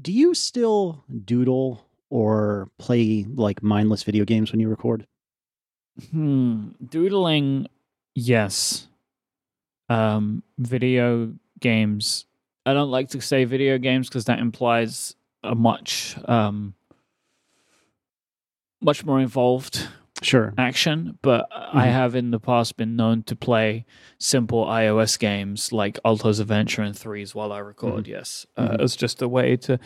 Do you still doodle or play like mindless video games when you record? Hmm. Doodling, yes. Um, video games. I don't like to say video games because that implies a much um much more involved Sure. action, but I Mhm. have in the past been known to play simple iOS games like Alto's Adventure and Threes while I record. Yes, uh, Mhm. it's just a way to.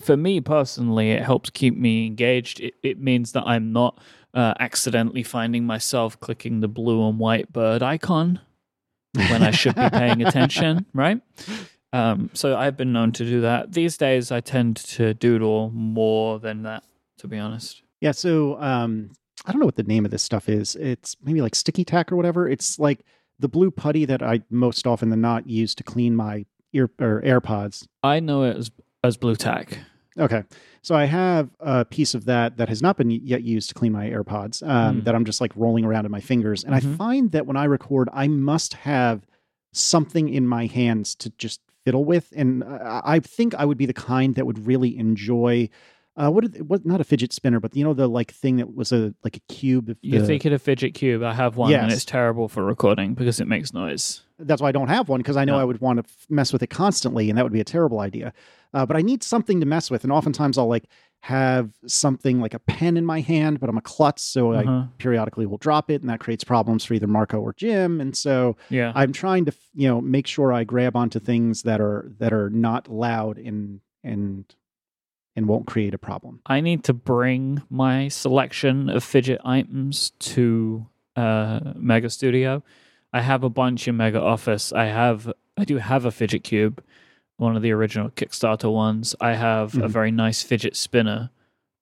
For me personally, it helps keep me engaged. It, it means that I'm not uh, accidentally finding myself clicking the blue and white bird icon when I should be paying attention, right? Um, so I've been known to do that. These days, I tend to doodle more than that, to be honest. Yeah, so um I don't know what the name of this stuff is. It's maybe like sticky tack or whatever. It's like the blue putty that I most often than not use to clean my ear or AirPods. I know it as as Blu Tack. Okay. So I have a piece of that that has not been yet used to clean my AirPods um, Mm. that I'm just like rolling around in my fingers. And I Mhm. find that when I record, I must have something in my hands to just fiddle with. And I, I think I would be the kind that would really enjoy. Uh, what, the- what? Not a fidget spinner, but you know the like thing that was a like a cube. of You're the- thinking of fidget cube. I have one, and it's terrible for recording because it makes noise. that's why I don't have one because I know No. I would want to f- mess with it constantly, and that would be a terrible idea. Uh, but I need something to mess with, and oftentimes I'll like have something like a pen in my hand, but I'm a klutz, so I Uh-huh. periodically will drop it, and that creates problems for either Marco or Jim. And so Yeah, I'm trying to, f- you know, make sure I grab onto things that are that are not loud and and and won't create a problem. I need to bring my selection of fidget items to uh, Mega Studio. I have a bunch in Mega Office. I have, I do have a fidget cube, one of the original Kickstarter ones. I have a Mhm. very nice fidget spinner.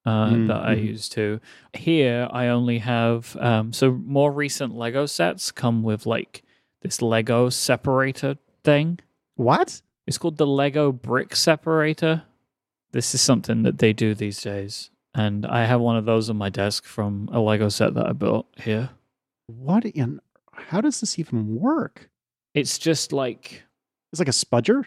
Uh, Mm, That I mhm. use too. Here, I only have um, so more recent Lego sets come with like this Lego separator thing. What? It's called the Lego brick separator. This is something that they do these days. And I have one of those on my desk from a Lego set that I built here. What in? How does this even work? It's just like It's like a spudger.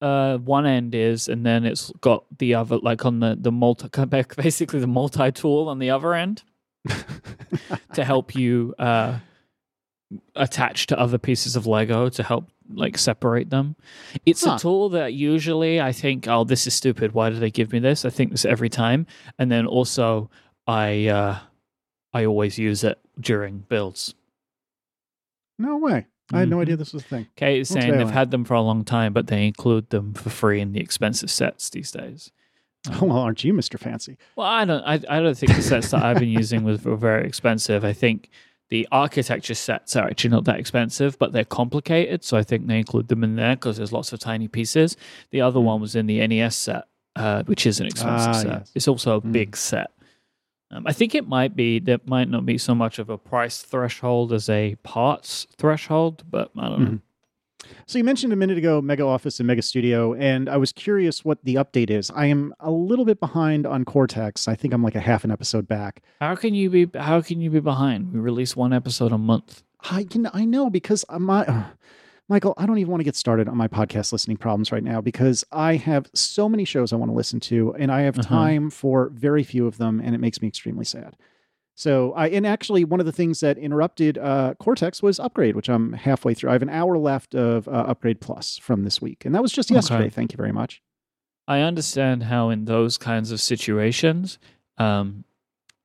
uh one end is and then it's got the other like on the the multi basically the multi tool on the other end to help you uh attach to other pieces of Lego to help like separate them. It's Huh. a tool that usually I think, oh, this is stupid. Why did they give me this? I think this every time. And then also I uh I always use it during builds. No way. I had no Mhm. idea this was a thing. Kate is What's saying they've like? had them for a long time, but they include them for free in the expensive sets these days. Oh, well, aren't you, Mr. Fancy? Well, I don't. I, I don't think the sets that I've been using was were very expensive. I think the architecture sets are actually not that expensive, but they're complicated. So I think they include them in there because there's lots of tiny pieces. The other Mm. one was in the NES set, uh, which is an expensive Ah, set. yes. It's also a Mm. big set. Um, I think it might be there might not be so much of a price threshold as a parts threshold, but I don't know. So you mentioned a minute ago Mega Office and Mega Studio, and I was curious what the update is. I am a little bit behind on Cortex. I think I'm like a half an episode back. How can you be? How can you be behind? We release one episode a month. I can I know because my uh, Michael, I don't even want to get started on my podcast listening problems right now because I have so many shows I want to listen to, and I have Uh-huh. time for very few of them, and it makes me extremely sad. So I and actually one of the things that interrupted uh, Cortex was Upgrade, which I'm halfway through. I have an hour left of uh, Upgrade Plus from this week, and that was just Okay. yesterday. Thank you very much. I understand how in those kinds of situations, um,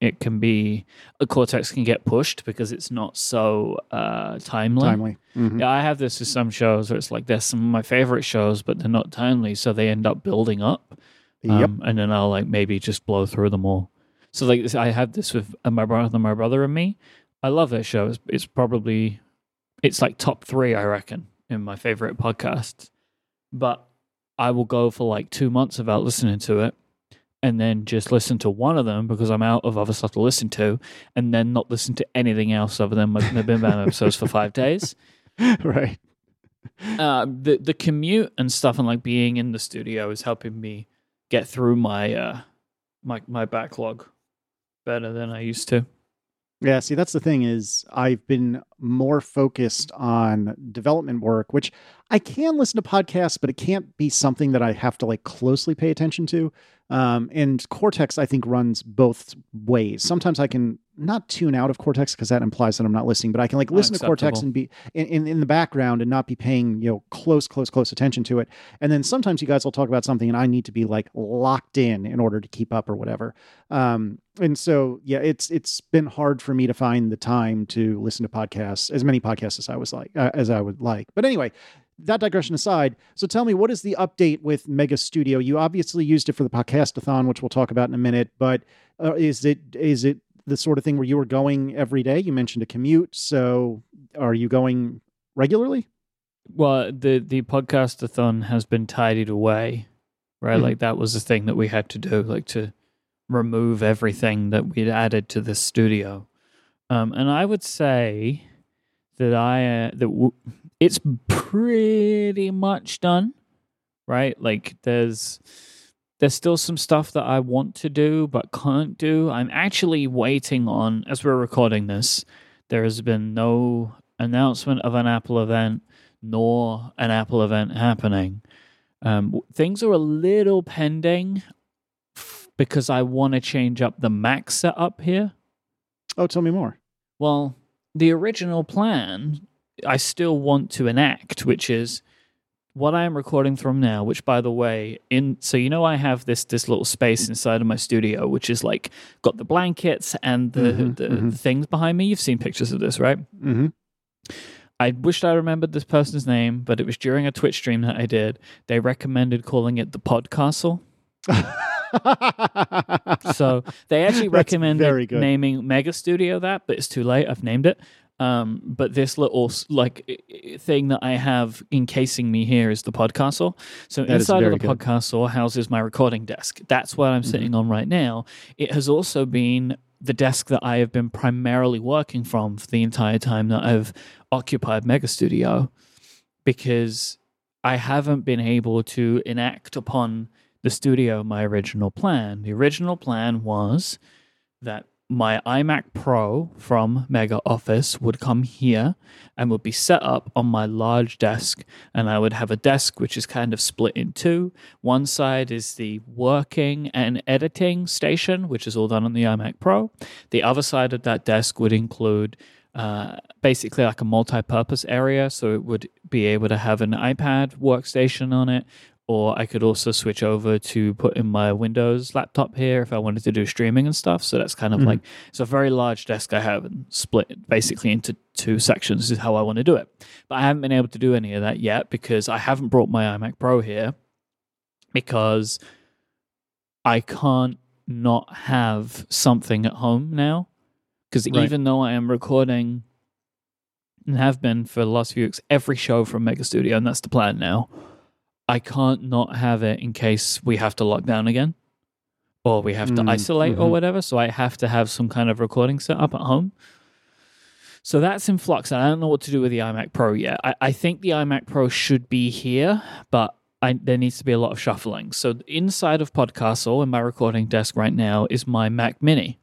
it can be a cortex can get pushed because it's not so uh, timely. Timely. Mhm. Yeah, I have this with some shows where it's like there's some of my favorite shows, but they're not timely, so they end up building up. Yep. Um, and then I'll like maybe just blow through them all. So like I have this with uh, my brother, my brother and me. I love that show. It's, it's probably it's like top three, I reckon, in my favorite podcasts. But I will go for like two months without listening to it, and then just listen to one of them because I'm out of other stuff to listen to, and then not listen to anything else other than my, the Bim Bam episodes for five days right. uh, the the commute and stuff and like being in the studio is helping me get through my uh my my backlog better than I used to. Yeah, see, that's the thing is I've been more focused on development work, which I can listen to podcasts, but it can't be something that I have to like closely pay attention to. Um, and Cortex, I think, runs both ways. Sometimes I can not tune out of Cortex because that implies that I'm not listening, but I can like listen to Cortex and be in, in, in the background and not be paying you know close, close, close attention to it. And then sometimes you guys will talk about something and I need to be like locked in in order to keep up or whatever. Um, and so yeah, it's it's been hard for me to find the time to listen to podcasts, as many podcasts as I was like uh, as I would like. But anyway, that digression aside, so tell me, what is the update with Mega Studio? You obviously used it for the podcastathon, which we'll talk about in a minute, but uh, is it is it the sort of thing where you were going every day? You mentioned a commute, so are you going regularly? Well, the the podcastathon has been tidied away, right? Mm-hmm. Like that was the thing that we had to do, like to remove everything that we'd added to the studio. Um, and I would say that I uh, that w- it's pretty much done, right? Like there's there's still some stuff that I want to do but can't do. I'm actually waiting on as we're recording this. There has been no announcement of an Apple event nor an Apple event happening. Um, things are a little pending because I want to change up the Mac setup here. Oh, tell me more. Well, the original plan I still want to enact, which is what I am recording from now, which by the way, in so you know I have this this little space inside of my studio, which is like got the blankets and the mm-hmm, the mm-hmm. things behind me. You've seen pictures of this, right? Mm-hmm. I wished I remembered this person's name, but it was during a Twitch stream that I did. They recommended calling it the Podcastle. so they actually recommended naming Mega Studio that, but it's too late. I've named it. Um, but this little like thing that I have encasing me here is the podcastle. So that inside of the good. podcastle houses my recording desk. That's what I'm mm-hmm. sitting on right now. It has also been the desk that I have been primarily working from for the entire time that I've occupied Mega Studio, because I haven't been able to enact upon the studio my original plan. The original plan was that my iMac Pro from Mega Office would come here and would be set up on my large desk. And I would have a desk which is kind of split in two. One side is the working and editing station, which is all done on the iMac Pro. The other side of that desk would include uh, basically like a multi-purpose area so it would be able to have an ipad workstation on it or I could also switch over to put in my Windows laptop here if I wanted to do streaming and stuff. So that's kind of mm-hmm. like it's a very large desk I have and split basically into two sections is how I want to do it. But I haven't been able to do any of that yet because I haven't brought my iMac Pro here because I can't not have something at home now. Because right. even though I am recording and have been for the last few weeks every show from Mega Studio, and that's the plan now I can't not have it in case we have to lock down again or we have to mm, isolate mm-hmm. or whatever. So I have to have some kind of recording set up at home. So that's in flux. And I don't know what to do with the iMac Pro yet. I, I think the iMac Pro should be here, but I, there needs to be a lot of shuffling. So inside of Podcastle in my recording desk right now is my Mac Mini,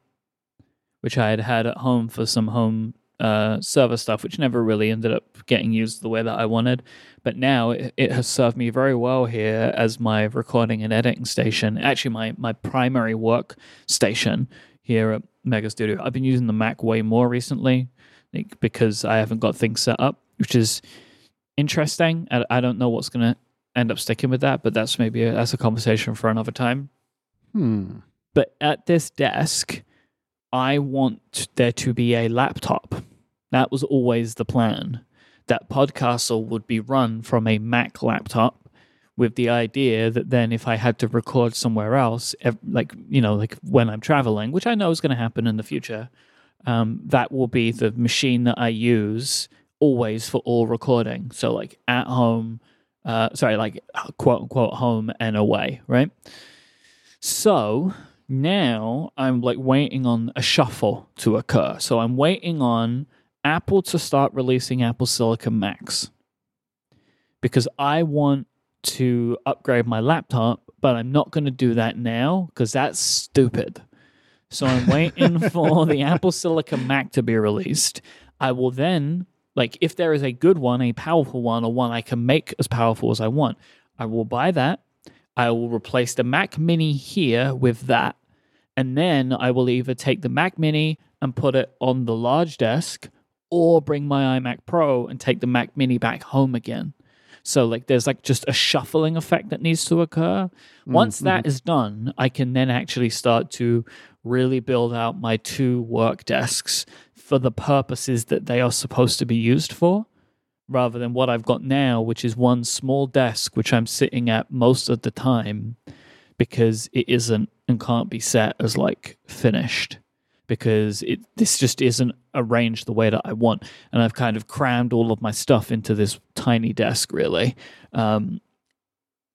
which I had had at home for some home uh, server stuff, which never really ended up getting used the way that I wanted. But now it, it, has served me very well here as my recording and editing station. Actually, my my primary work station here at Mega Studio. I've been using the Mac way more recently because I haven't got things set up, which is interesting. I, I don't know what's going to end up sticking with that, but that's maybe a, that's a conversation for another time. Hmm. But at this desk, I want there to be a laptop that was always the plan. That Podcastle would be run from a Mac laptop with the idea that then if I had to record somewhere else, like, you know, like when I'm traveling, which I know is going to happen in the future, um, that will be the machine that I use always for all recording. So, like at home, uh, sorry, like quote unquote home and away, right? So now I'm like waiting on a shuffle to occur. So I'm waiting on Apple to start releasing Apple Silicon Macs because I want to upgrade my laptop, but I'm not going to do that now because that's stupid. So I'm waiting for the Apple Silicon Mac to be released. I will then, like, if there is a good one, a powerful one, or one I can make as powerful as I want, I will buy that. I will replace the Mac Mini here with that. And then I will either take the Mac Mini and put it on the large desk or bring my iMac Pro and take the Mac Mini back home again. So like there's like just a shuffling effect that needs to occur. Once Mm-hmm. that is done, I can then actually start to really build out my two work desks for the purposes that they are supposed to be used for rather than what I've got now, which is one small desk which I'm sitting at most of the time because it isn't and can't be set as like finished because it this just isn't arranged the way that I want. And I've kind of crammed all of my stuff into this tiny desk really. Um,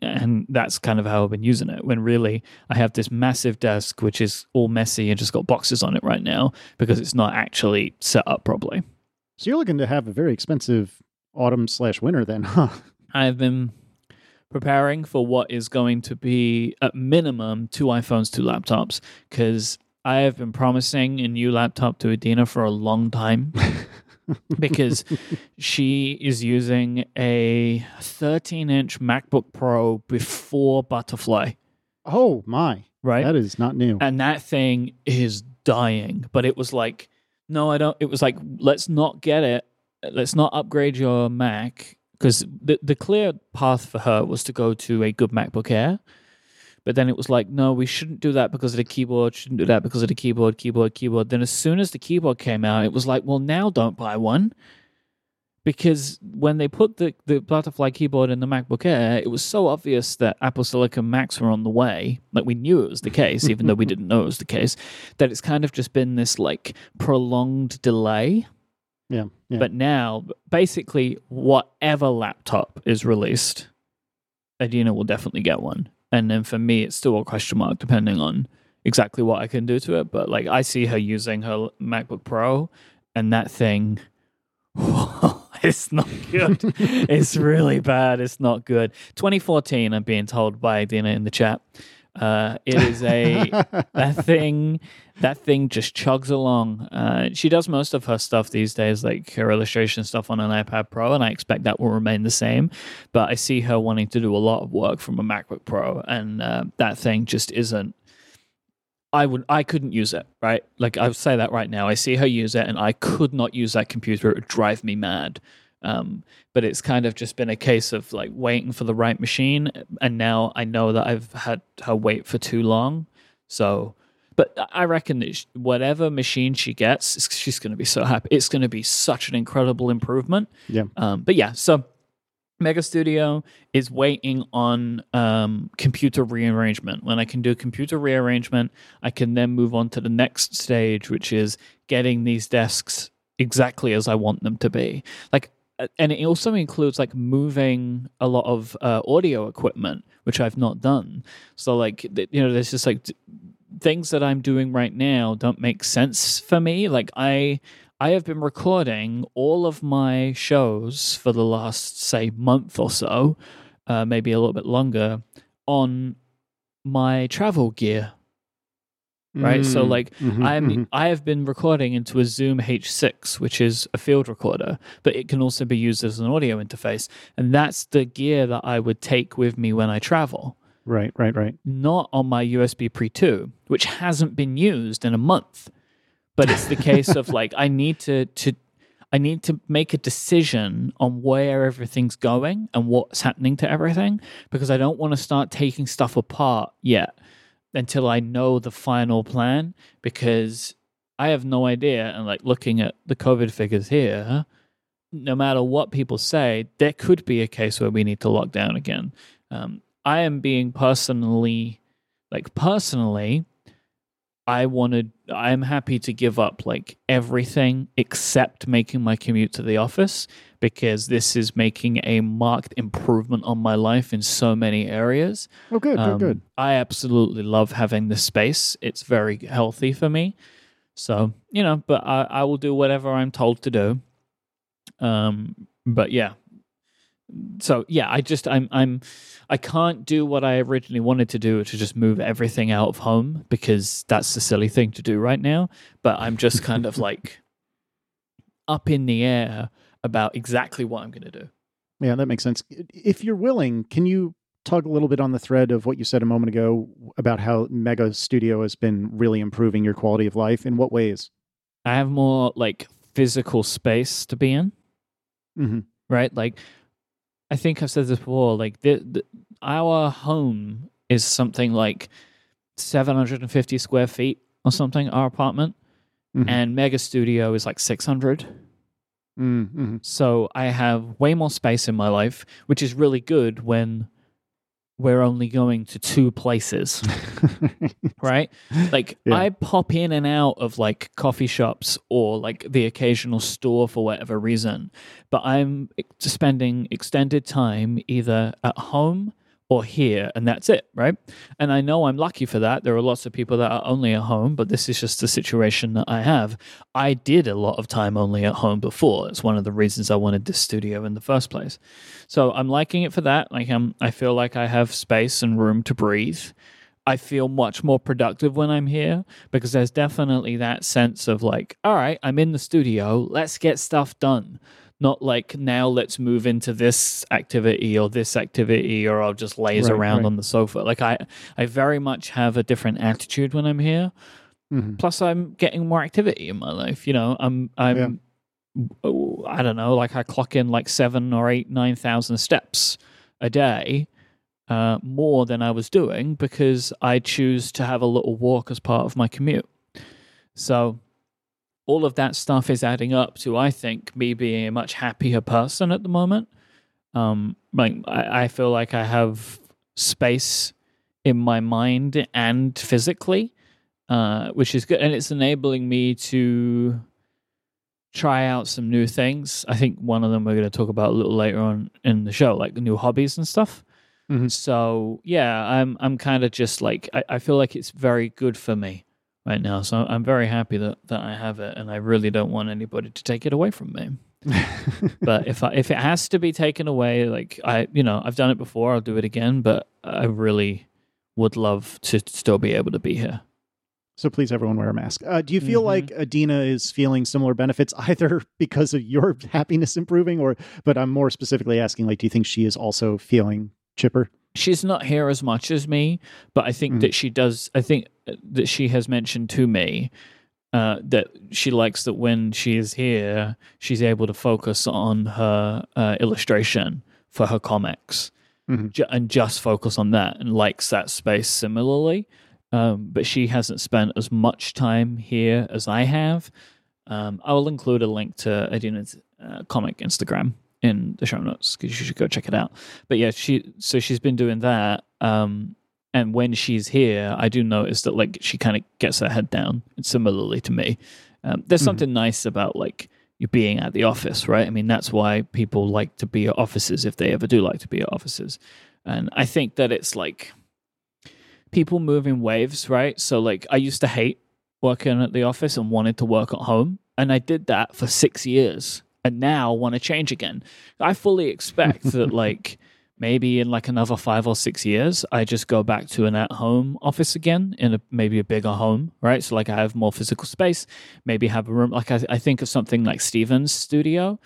and that's kind of how I've been using it when really I have this massive desk which is all messy and just got boxes on it right now because it's not actually set up properly. So you're looking to have a very expensive autumn slash winter then, huh? I've been preparing for what is going to be at minimum two iPhones, two laptops, because I have been promising a new laptop to Adina for a long time. because she is using a 13 inch MacBook Pro before Butterfly, Oh my, right? that is not new. and that thing is dying. But it was like, no, I don't. It was like, let's not get it. Let's not upgrade your Mac because the the clear path for her was to go to a good MacBook Air. But then it was like, no, we shouldn't do that because of the keyboard. Shouldn't do that because of the keyboard, keyboard, keyboard. Then as soon as the keyboard came out, it was like, well, now don't buy one. Because when they put the, the butterfly keyboard in the MacBook Air, it was so obvious that Apple Silicon Macs were on the way. Like we knew it was the case, even though we didn't know it was the case. That it's kind of just been this like prolonged delay. yeah, yeah. But now, basically, whatever laptop is released, Adina will definitely get one. And then for me, it's still a question mark depending on exactly what I can do to it. But like, I see her using her MacBook Pro, and that thing, it's not good. it's really bad. It's not good. 2014, I'm being told by Adina in the chat. Uh, it is a that thing that thing just chugs along. Uh, she does most of her stuff these days like her illustration stuff on an ipad pro and i expect that will remain the same but i see her wanting to do a lot of work from a macbook pro and uh, that thing just isn't i would i couldn't use it right? Like i would say that right now. I see her use it and i could not use that computer. It would drive me mad um, but it's kind of just been a case of like waiting for the right machine and now i know that i've had her wait for too long. So but i reckon that whatever machine she gets she's going to be so happy. It's going to be such an incredible improvement. Yeah. um, but yeah so mega studio is waiting on um, computer rearrangement. When i can do computer rearrangement i can then move on to the next stage which is getting these desks exactly as i want them to be. Like and it also includes like moving a lot of uh, audio equipment which i've not done. So like you know there's just like things that i'm doing right now don't make sense for me. Like i i have been recording all of my shows for the last say month or so uh, maybe a little bit longer on my travel gear right? So, Mm, like, mhm, I'm mhm. I have been recording into a Zoom H6, which is a field recorder, but it can also be used as an audio interface, and that's the gear that I would take with me when I travel. right, right, right. Not on my USB Pre 2, which hasn't been used in a month. But it's the case of like I need to to I need to make a decision on where everything's going and what's happening to everything because I don't want to start taking stuff apart yet until I know the final plan because I have no idea. And like looking at the COVID figures here, no matter what people say, there could be a case where we need to lock down again. Um, I am being personally, like personally, I wanted, I'm happy to give up like everything except making my commute to the office because this is making a marked improvement on my life in so many areas. Oh, good, Um, good, good. I absolutely love having this space. It's very healthy for me. So, you know, but I, I will do whatever I'm told to do. Um, but yeah, so yeah, I just I'm I'm I can't do what I originally wanted to do, which is just move everything out of home because that's the silly thing to do right now. But I'm just kind of like up in the air about exactly what I'm going to do. Yeah, that makes sense. If you're willing, can you tug a little bit on the thread of what you said a moment ago about how Mega Studio has been really improving your quality of life? In what ways? I have more like physical space to be in. Mm-hmm. Right? Like I think I've said this before. Like the, the our home is something like 750 square feet or something. Our apartment Mhm. and Mega Studio is like 600. Mm-hmm. So I have way more space in my life, which is really good when we're only going to two places, right? Like Yeah. I pop in and out of like coffee shops or like the occasional store for whatever reason, but I'm spending extended time either at home or here, and that's it, right? And I know I'm lucky for that. There are lots of people that are only at home, but this is just the situation that I have. I did a lot of time only at home before. It's one of the reasons I wanted this studio in the first place. So I'm liking it for that. Like I'm, I feel like I have space and room to breathe. I feel much more productive when I'm here because there's definitely that sense of like, all right, I'm in the studio, let's get stuff done. Not like now let's move into this activity or this activity or I'll just laze Right, around right. on the sofa. Like I I very much have a different attitude when I'm here. Mhm. Plus I'm getting more activity in my life. You know, I'm I'm oh, I don't know, like I clock in like seven or eight, nine thousand steps a day, uh, more than I was doing because I choose to have a little walk as part of my commute. So all of that stuff is adding up to I think me being a much happier person at the moment. Um, like I, I feel like I have space in my mind and physically, uh, which is good, and it's enabling me to try out some new things. I think one of them we're going to talk about a little later on in the show, like new hobbies and stuff. Mhm. So yeah, I'm I'm kind of just like I, I feel like it's very good for me right now. So I'm very happy that, that I have it, and I really don't want anybody to take it away from me. But if I, if it has to be taken away, like I you know I've done it before, I'll do it again. But I really would love to still be able to be here. So please, everyone, wear a mask. Uh, do you feel Mhm. like Adina is feeling similar benefits, either because of your happiness improving, or? But I'm more specifically asking, like, do you think she is also feeling chipper? She's not here as much as me, but I think Mhm. that she does. I think that she has mentioned to me uh, that she likes that when she is here, she's able to focus on her uh, illustration for her comics Mhm. ju- and just focus on that and likes that space similarly. Um, but she hasn't spent as much time here as I have. Um, I will include a link to Adina's uh, comic Instagram in the show notes because you should go check it out. But yeah, she so she's been doing that. Um, and when she's here, I do notice that like she kind of gets her head down. Similarly to me, um, there's Mhm. something nice about like you being at the office, right? I mean, that's why people like to be at offices if they ever do like to be at offices. And I think that it's like people move in waves, right? So like I used to hate working at the office and wanted to work at home, and I did that for six years, and now want to change again. I fully expect that like maybe in like another five or six years, I just go back to an at-home office again in a maybe a bigger home, right? So like I have more physical space, maybe have a room. Like I, I think of something like Stephen's studio.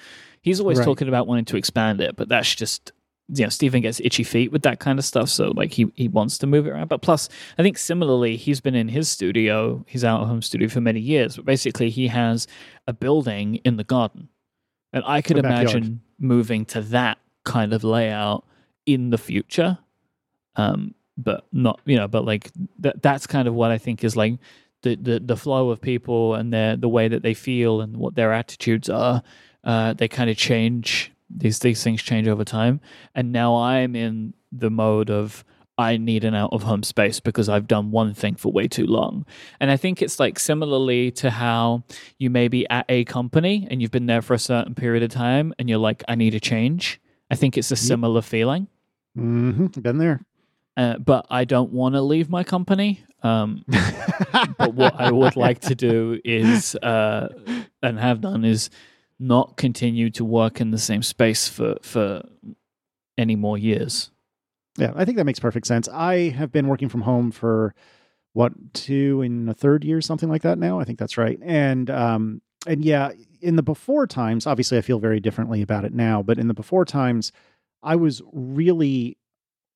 He's always Right. talking about wanting to expand it, but that's just you know Steven gets itchy feet with that kind of stuff, so like he he wants to move it around. But plus, I think similarly, he's been in his studio, his out home studio for many years. But basically, he has a building in the garden, and I could imagine moving to that kind of layout in the future. Um, but not you know, but like that that's kind of what I think is like the the the flow of people and their the way that they feel and what their attitudes are. Uh, they kind of change. These these things change over time, and now I'm in the mode of I need an out of home space because I've done one thing for way too long. And I think it's like similarly to how you may be at a company and you've been there for a certain period of time and you're like, I need a change. I think it's a similar feeling. hmm Been there. Uh, but I don't want to leave my company. Um, but what I would like to do is, uh, and have done, is not continue to work in the same space for for any more years. Yeah, I think that makes perfect sense. I have been working from home for what two in a third year, something like that now. I think that's right. And um, and yeah, in the before times, obviously, I feel very differently about it now. But in the before times, I was really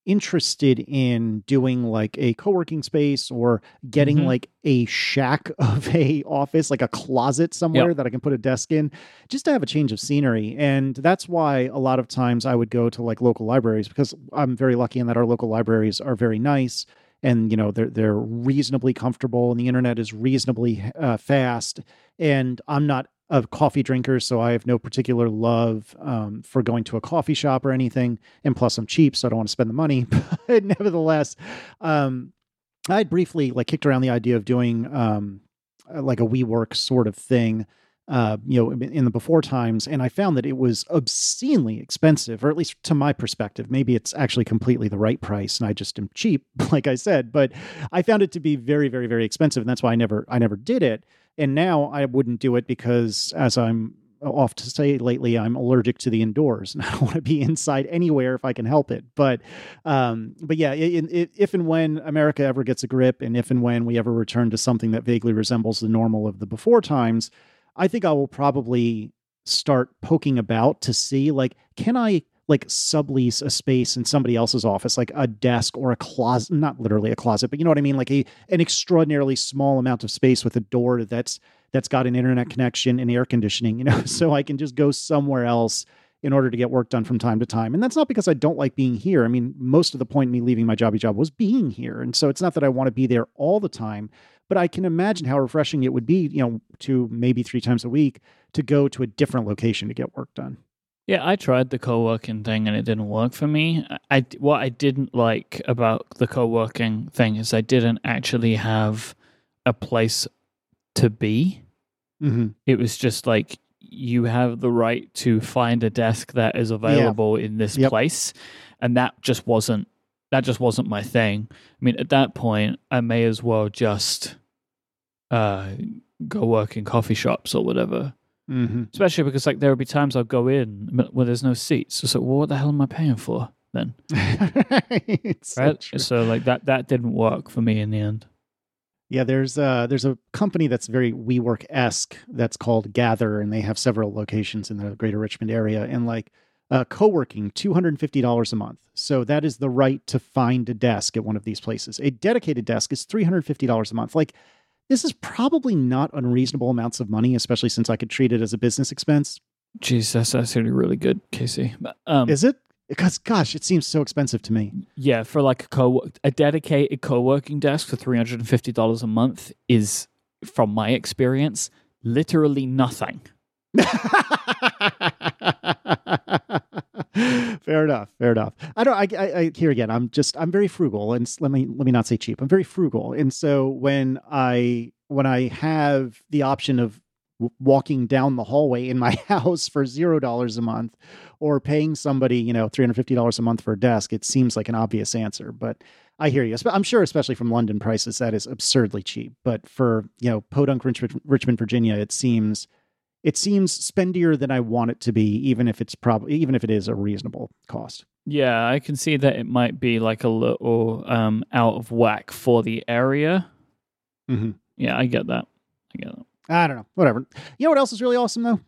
interested in doing like a co-working space or getting Mhm. like a shack of a office like a closet somewhere that I can put a desk in just to have a change of scenery. And that's why a lot of times I would go to like local libraries because I'm very lucky in that our local libraries are very nice and you know they're they're reasonably comfortable and the internet is reasonably uh, fast. And I'm not a coffee drinkers, so I have no particular love um, for going to a coffee shop or anything and plus I'm cheap, so I don't want to spend the money. But nevertheless, um, I had briefly like kicked around the idea of doing um, uh, like a WeWork sort of thing, uh, you know, in the before times, and I found that it was obscenely expensive, or at least to my perspective. Maybe it's actually completely the right price, and I just am cheap, like I said. But I found it to be very, very, very expensive, and that's why I never, I never did it. And now I wouldn't do it because, as I'm off to say lately I'm allergic to the indoors and I don't want to be inside anywhere if I can help it. But um, but yeah, i i if and when America ever gets a grip, and if and when we ever return to something that vaguely resembles the normal of the before times, I think I will probably start poking about to see like can I like sublease a space in somebody else's office, like a desk or a closet, not literally a closet, but you know what I mean, like a an extraordinarily small amount of space with a door that's that's got an internet connection and air conditioning, you know, so I can just go somewhere else in order to get work done from time to time. And that's not because I don't like being here. I mean, most of the point me leaving my jobby job was being here. And so it's not that I want to be there all the time, but I can imagine how refreshing it would be, you know, to maybe three times a week to go to a different location to get work done. Yeah, I tried the co-working thing and it didn't work for me. I what I didn't like about the co-working thing is I didn't actually have a place to be. Mm-hmm. It was just like you have the right to find a desk that is available in this Yep. place, and that just wasn't that just wasn't my thing. I mean, at that point, I may as well just uh, go work in coffee shops or whatever. Mm-hmm. Especially because like there would be times I'd go in where there's no seats. So, like, well, what the hell am I paying for then? it's so. So like that that didn't work for me in the end. Yeah, there's uh there's a company that's very WeWork esque that's called Gather, and they have several locations in the greater Richmond area. And like uh, co-working, two hundred and fifty dollars a month. So that is the right to find a desk at one of these places. A dedicated desk is three hundred fifty dollars a month. Like this is probably not unreasonable amounts of money, especially since I could treat it as a business expense. Jeez, that's actually really good, Casey. Um, Is it? Because gosh, it seems so expensive to me. yeah, for like a co a dedicated co-working desk for three hundred and fifty dollars a month is, from my experience, literally nothing. fair enough. Fair enough. I don't. I, I, I here again. I'm just. I'm very frugal, and let me let me not say cheap. I'm very frugal, and so when I when I have the option of walking down the hallway in my house for zero dollars a month, or paying somebody you know three hundred fifty dollars a month for a desk, it seems like an obvious answer. But I hear you. I'm sure, especially from London prices, that is absurdly cheap. But for you know Podunk, Richmond, Richmond, Virginia, it seems it seems spendier than I want it to be, even if it's probably even if it is a reasonable cost. Yeah, I can see that it might be like a little um, out of whack for the area. Mm-hmm. Yeah, I get that. I get that. I don't know. Whatever. You know what else is really awesome though?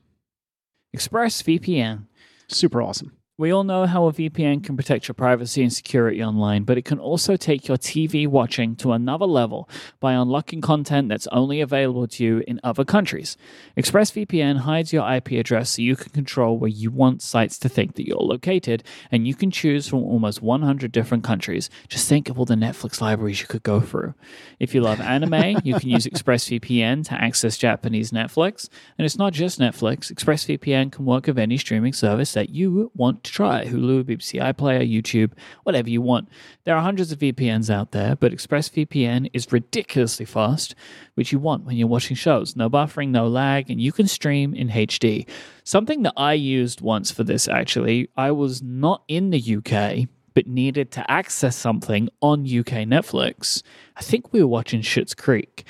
ExpressVPN. Super awesome. We all know how a VPN can protect your privacy and security online, but it can also take your TV watching to another level by unlocking content that's only available to you in other countries. ExpressVPN hides your IP address so you can control where you want sites to think that you're located, and you can choose from almost 100 different countries. Just think of all the Netflix libraries you could go through. If you love anime, you can use ExpressVPN to access Japanese Netflix. And it's not just Netflix. ExpressVPN can work with any streaming service that you want to try Hulu, BBC iPlayer, YouTube, whatever you want. There are hundreds of VPNs out there, but ExpressVPN is ridiculously fast, which you want when you're watching shows. No buffering, no lag, and you can stream in HD. Something that I used once for this actually, I was not in the UK. But needed to access something on UK Netflix. I think we were watching Schitt's Creek,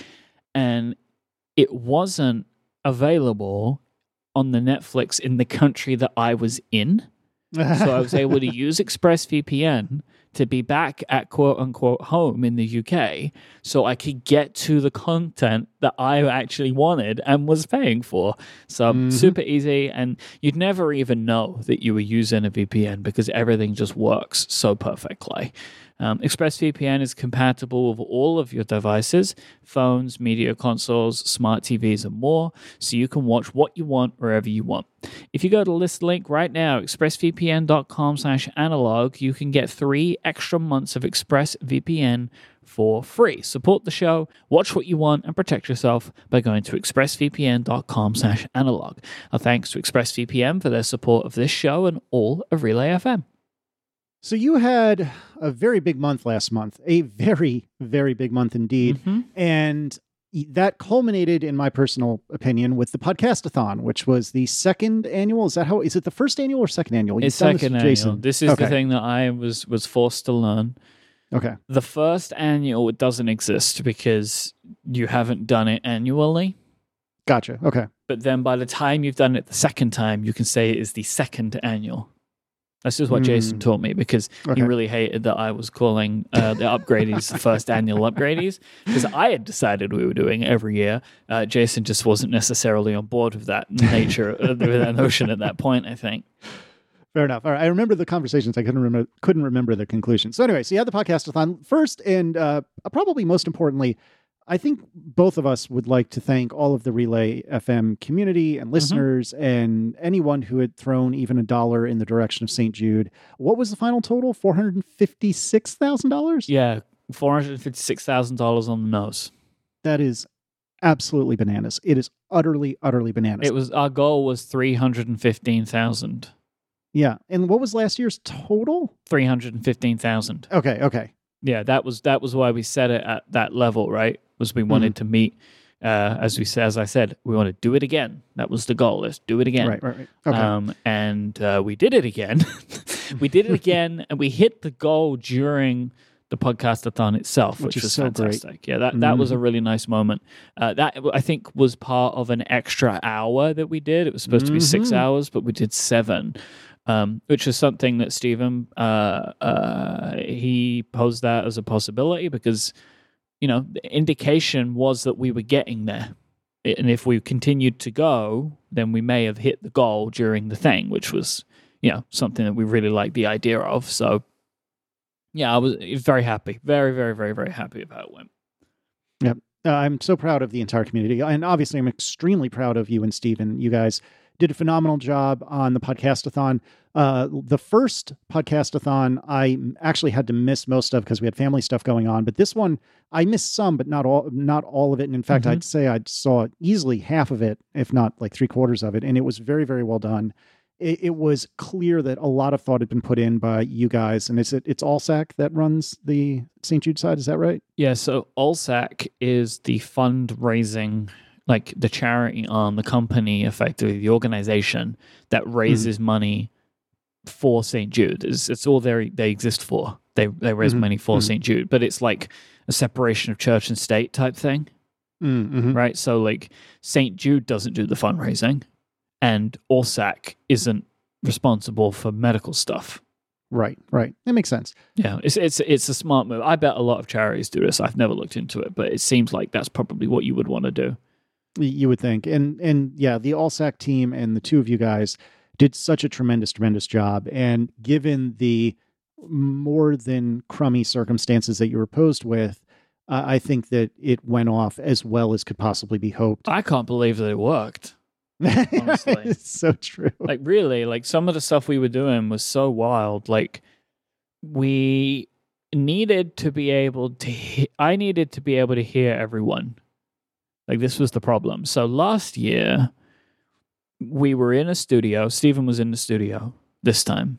and it wasn't available on the Netflix in the country that I was in. So I was able to use ExpressVPN to be back at quote unquote home in the UK so I could get to the content that I actually wanted and was paying for. So Mhm. super easy. And you'd never even know that you were using a VPN because everything just works so perfectly. Um, ExpressVPN is compatible with all of your devices, phones, media consoles, smart TVs, and more, so you can watch what you want wherever you want. If you go to this link right now, expressvpn.com slash analog, you can get three extra months of ExpressVPN for free. Support the show, watch what you want, and protect yourself by going to expressvpn.com slash analog. Our thanks to ExpressVPN for their support of this show and all of Relay FM. So you had a very big month last month, a very, very big month indeed. Mhm. And that culminated, in my personal opinion, with the podcastathon, which was the second annual. Is that how? Is it the first annual or second annual? You've It's this second annual. Jason. This is Okay. the thing that I was was forced to learn. Okay. The first annual it doesn't exist because you haven't done it annually. Gotcha. Okay. But then by the time you've done it the second time, you can say it is the second annual. That's just what Jason Mm. taught me because Okay. he really hated that I was calling uh, the upgradies the first annual upgradies because I had decided we were doing every year. Uh, Jason just wasn't necessarily on board with that nature, uh, with that notion at that point. I think. Fair enough. All right. I remember the conversations. I couldn't remember couldn't remember the conclusion. So anyway, so you had the podcastathon first, and uh, probably most importantly, I think both of us would like to thank all of the Relay FM community and mm-hmm. listeners and anyone who had thrown even a dollar in the direction of St. Jude. What was the final total? Four hundred and fifty-six thousand dollars. Yeah, four hundred fifty-six thousand dollars on the nose. That is absolutely bananas. It is utterly, utterly bananas. It was our goal was three hundred and fifteen thousand. yeah. And what was last year's total? Three hundred and fifteen thousand. Okay. Okay. Yeah, that was that was why we set it at that level, right? Was we wanted Mm-hmm. to meet, uh, as we said, as I said, we want to do it again. That was the goal. Let's do it again. Right. Right. Right. Okay. Um, and uh, we did it again. we did it again, and we hit the goal during the podcastathon itself, Which which, is was so great. fantastic. Yeah, that that was Mm-hmm. a really nice moment. Uh, that I think was part of an extra hour that we did. It was supposed to be six Mhm. hours, but we did seven. Um, which is something that Stephen uh, uh, he posed that as a possibility because you know the indication was that we were getting there and if we continued to go, then we may have hit the goal during the thing, which was, you know, something that we really liked the idea of. So, yeah, I was very happy, very, very, very, very happy about it went. Uh, I'm so proud of the entire community. And obviously, I'm extremely proud of you and Stephen. You guys did a phenomenal job on the podcastathon. Uh, the first podcastathon, I actually had to miss most of because we had family stuff going on. But this one, I missed some, but not all, not all of it. And in fact, Mhm. I'd say I saw easily half of it, if not like three quarters of it. And it was very, very well done. It, it was clear that a lot of thought had been put in by you guys. And it's it's ALSAC that runs the St. Jude side. Is that right? Yeah, so ALSAC is the fundraising, like the charity arm, the company, effectively, the organization that raises money for St. Jude. It's, it's all they they exist for. They they raise Mhm. money for Mhm. St. Jude, but it's like a separation of church and state type thing. Mm-hmm. right? So like St. Jude doesn't do the fundraising, and ALSAC isn't responsible for medical stuff. Right, right. That makes sense. Yeah, it's it's it's a smart move. I bet a lot of charities do this. I've never looked into it, but it seems like that's probably what you would want to do. You would think, and and yeah, the ALSAC team and the two of you guys did such a tremendous, tremendous job. And given the more than crummy circumstances that you were posed with, uh, I think that it went off as well as could possibly be hoped. I can't believe that it worked. honestly. it's so true. Like really, like some of the stuff we were doing was so wild. Like we needed to be able to he- I needed to be able to hear everyone. Like this was the problem. So last year we were in a studio. Stephen was in the studio this time,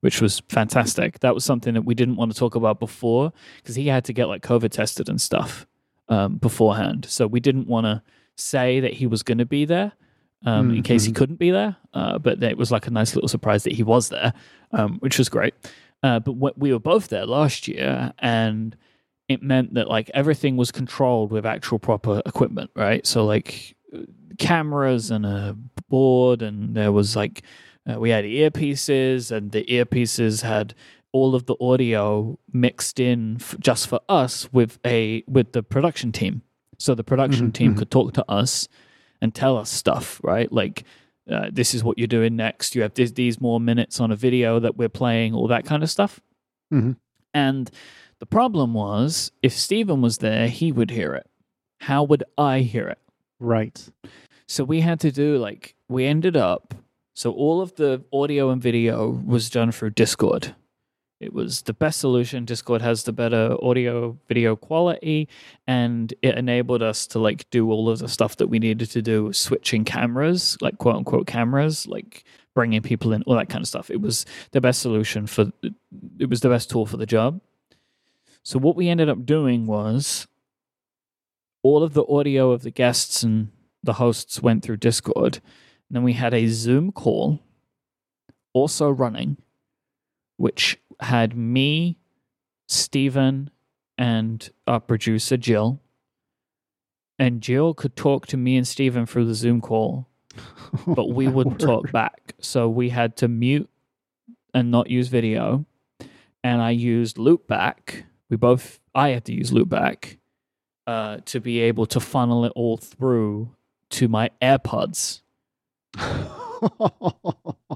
which was fantastic. That was something that we didn't want to talk about before because he had to get like COVID tested and stuff um, beforehand. So we didn't want to say that he was going to be there um, in case he Mhm. couldn't be there. Uh, but it was like a nice little surprise that he was there, um, which was great. Uh, but we were both there last year, and it meant that like everything was controlled with actual proper equipment, right? So like cameras and a board, and there was like Uh, we had earpieces, and the earpieces had all of the audio mixed in f- just for us with a with the production team. So the production Mhm, team mhm. could talk to us and tell us stuff, right? Like, uh, this is what you're doing next. You have this, these more minutes on a video that we're playing, all that kind of stuff. Mhm. And the problem was, if Stephen was there, he would hear it. How would I hear it? Right. So we had to do like we ended up so all of the audio and video was done through Discord. It was the best solution. Discord has the better audio video quality and it enabled us to like do all of the stuff that we needed to do switching cameras, like quote unquote cameras, like bringing people in all that kind of stuff. It was the best solution for it was the best tool for the job. So what we ended up doing was all of the audio of the guests and the hosts went through Discord. And then we had a Zoom call also running, which had me, Stephen, and our producer Jill. And Jill could talk to me and Stephen through the Zoom call, but we wouldn't talk back. So we had to mute and not use video. And I used Loopback. We both, I had to use Loopback uh, to be able to funnel it all through to my AirPods.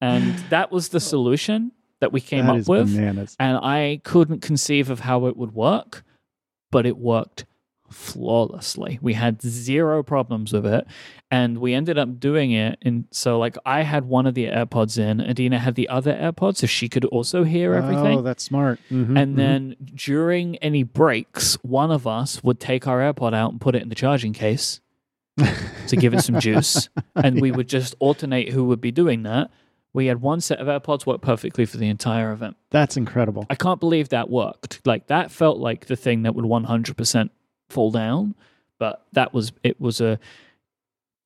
And that was the solution that we came That up with. bananas. And I couldn't conceive of how it would work, but it worked flawlessly. We had zero problems with it. And we ended up doing it. And so, like, I had one of the AirPods in, Adina had the other AirPods, so she could also hear everything. Oh, that's smart. Mhm, And mhm. then during any breaks, one of us would take our AirPod out and put it in the charging case to give it some juice. And we would just alternate who would be doing that. We had one set of AirPods work perfectly for the entire event. that's incredible. I can't believe that worked. Like that felt like the thing that would 100% fall down, but that was it was a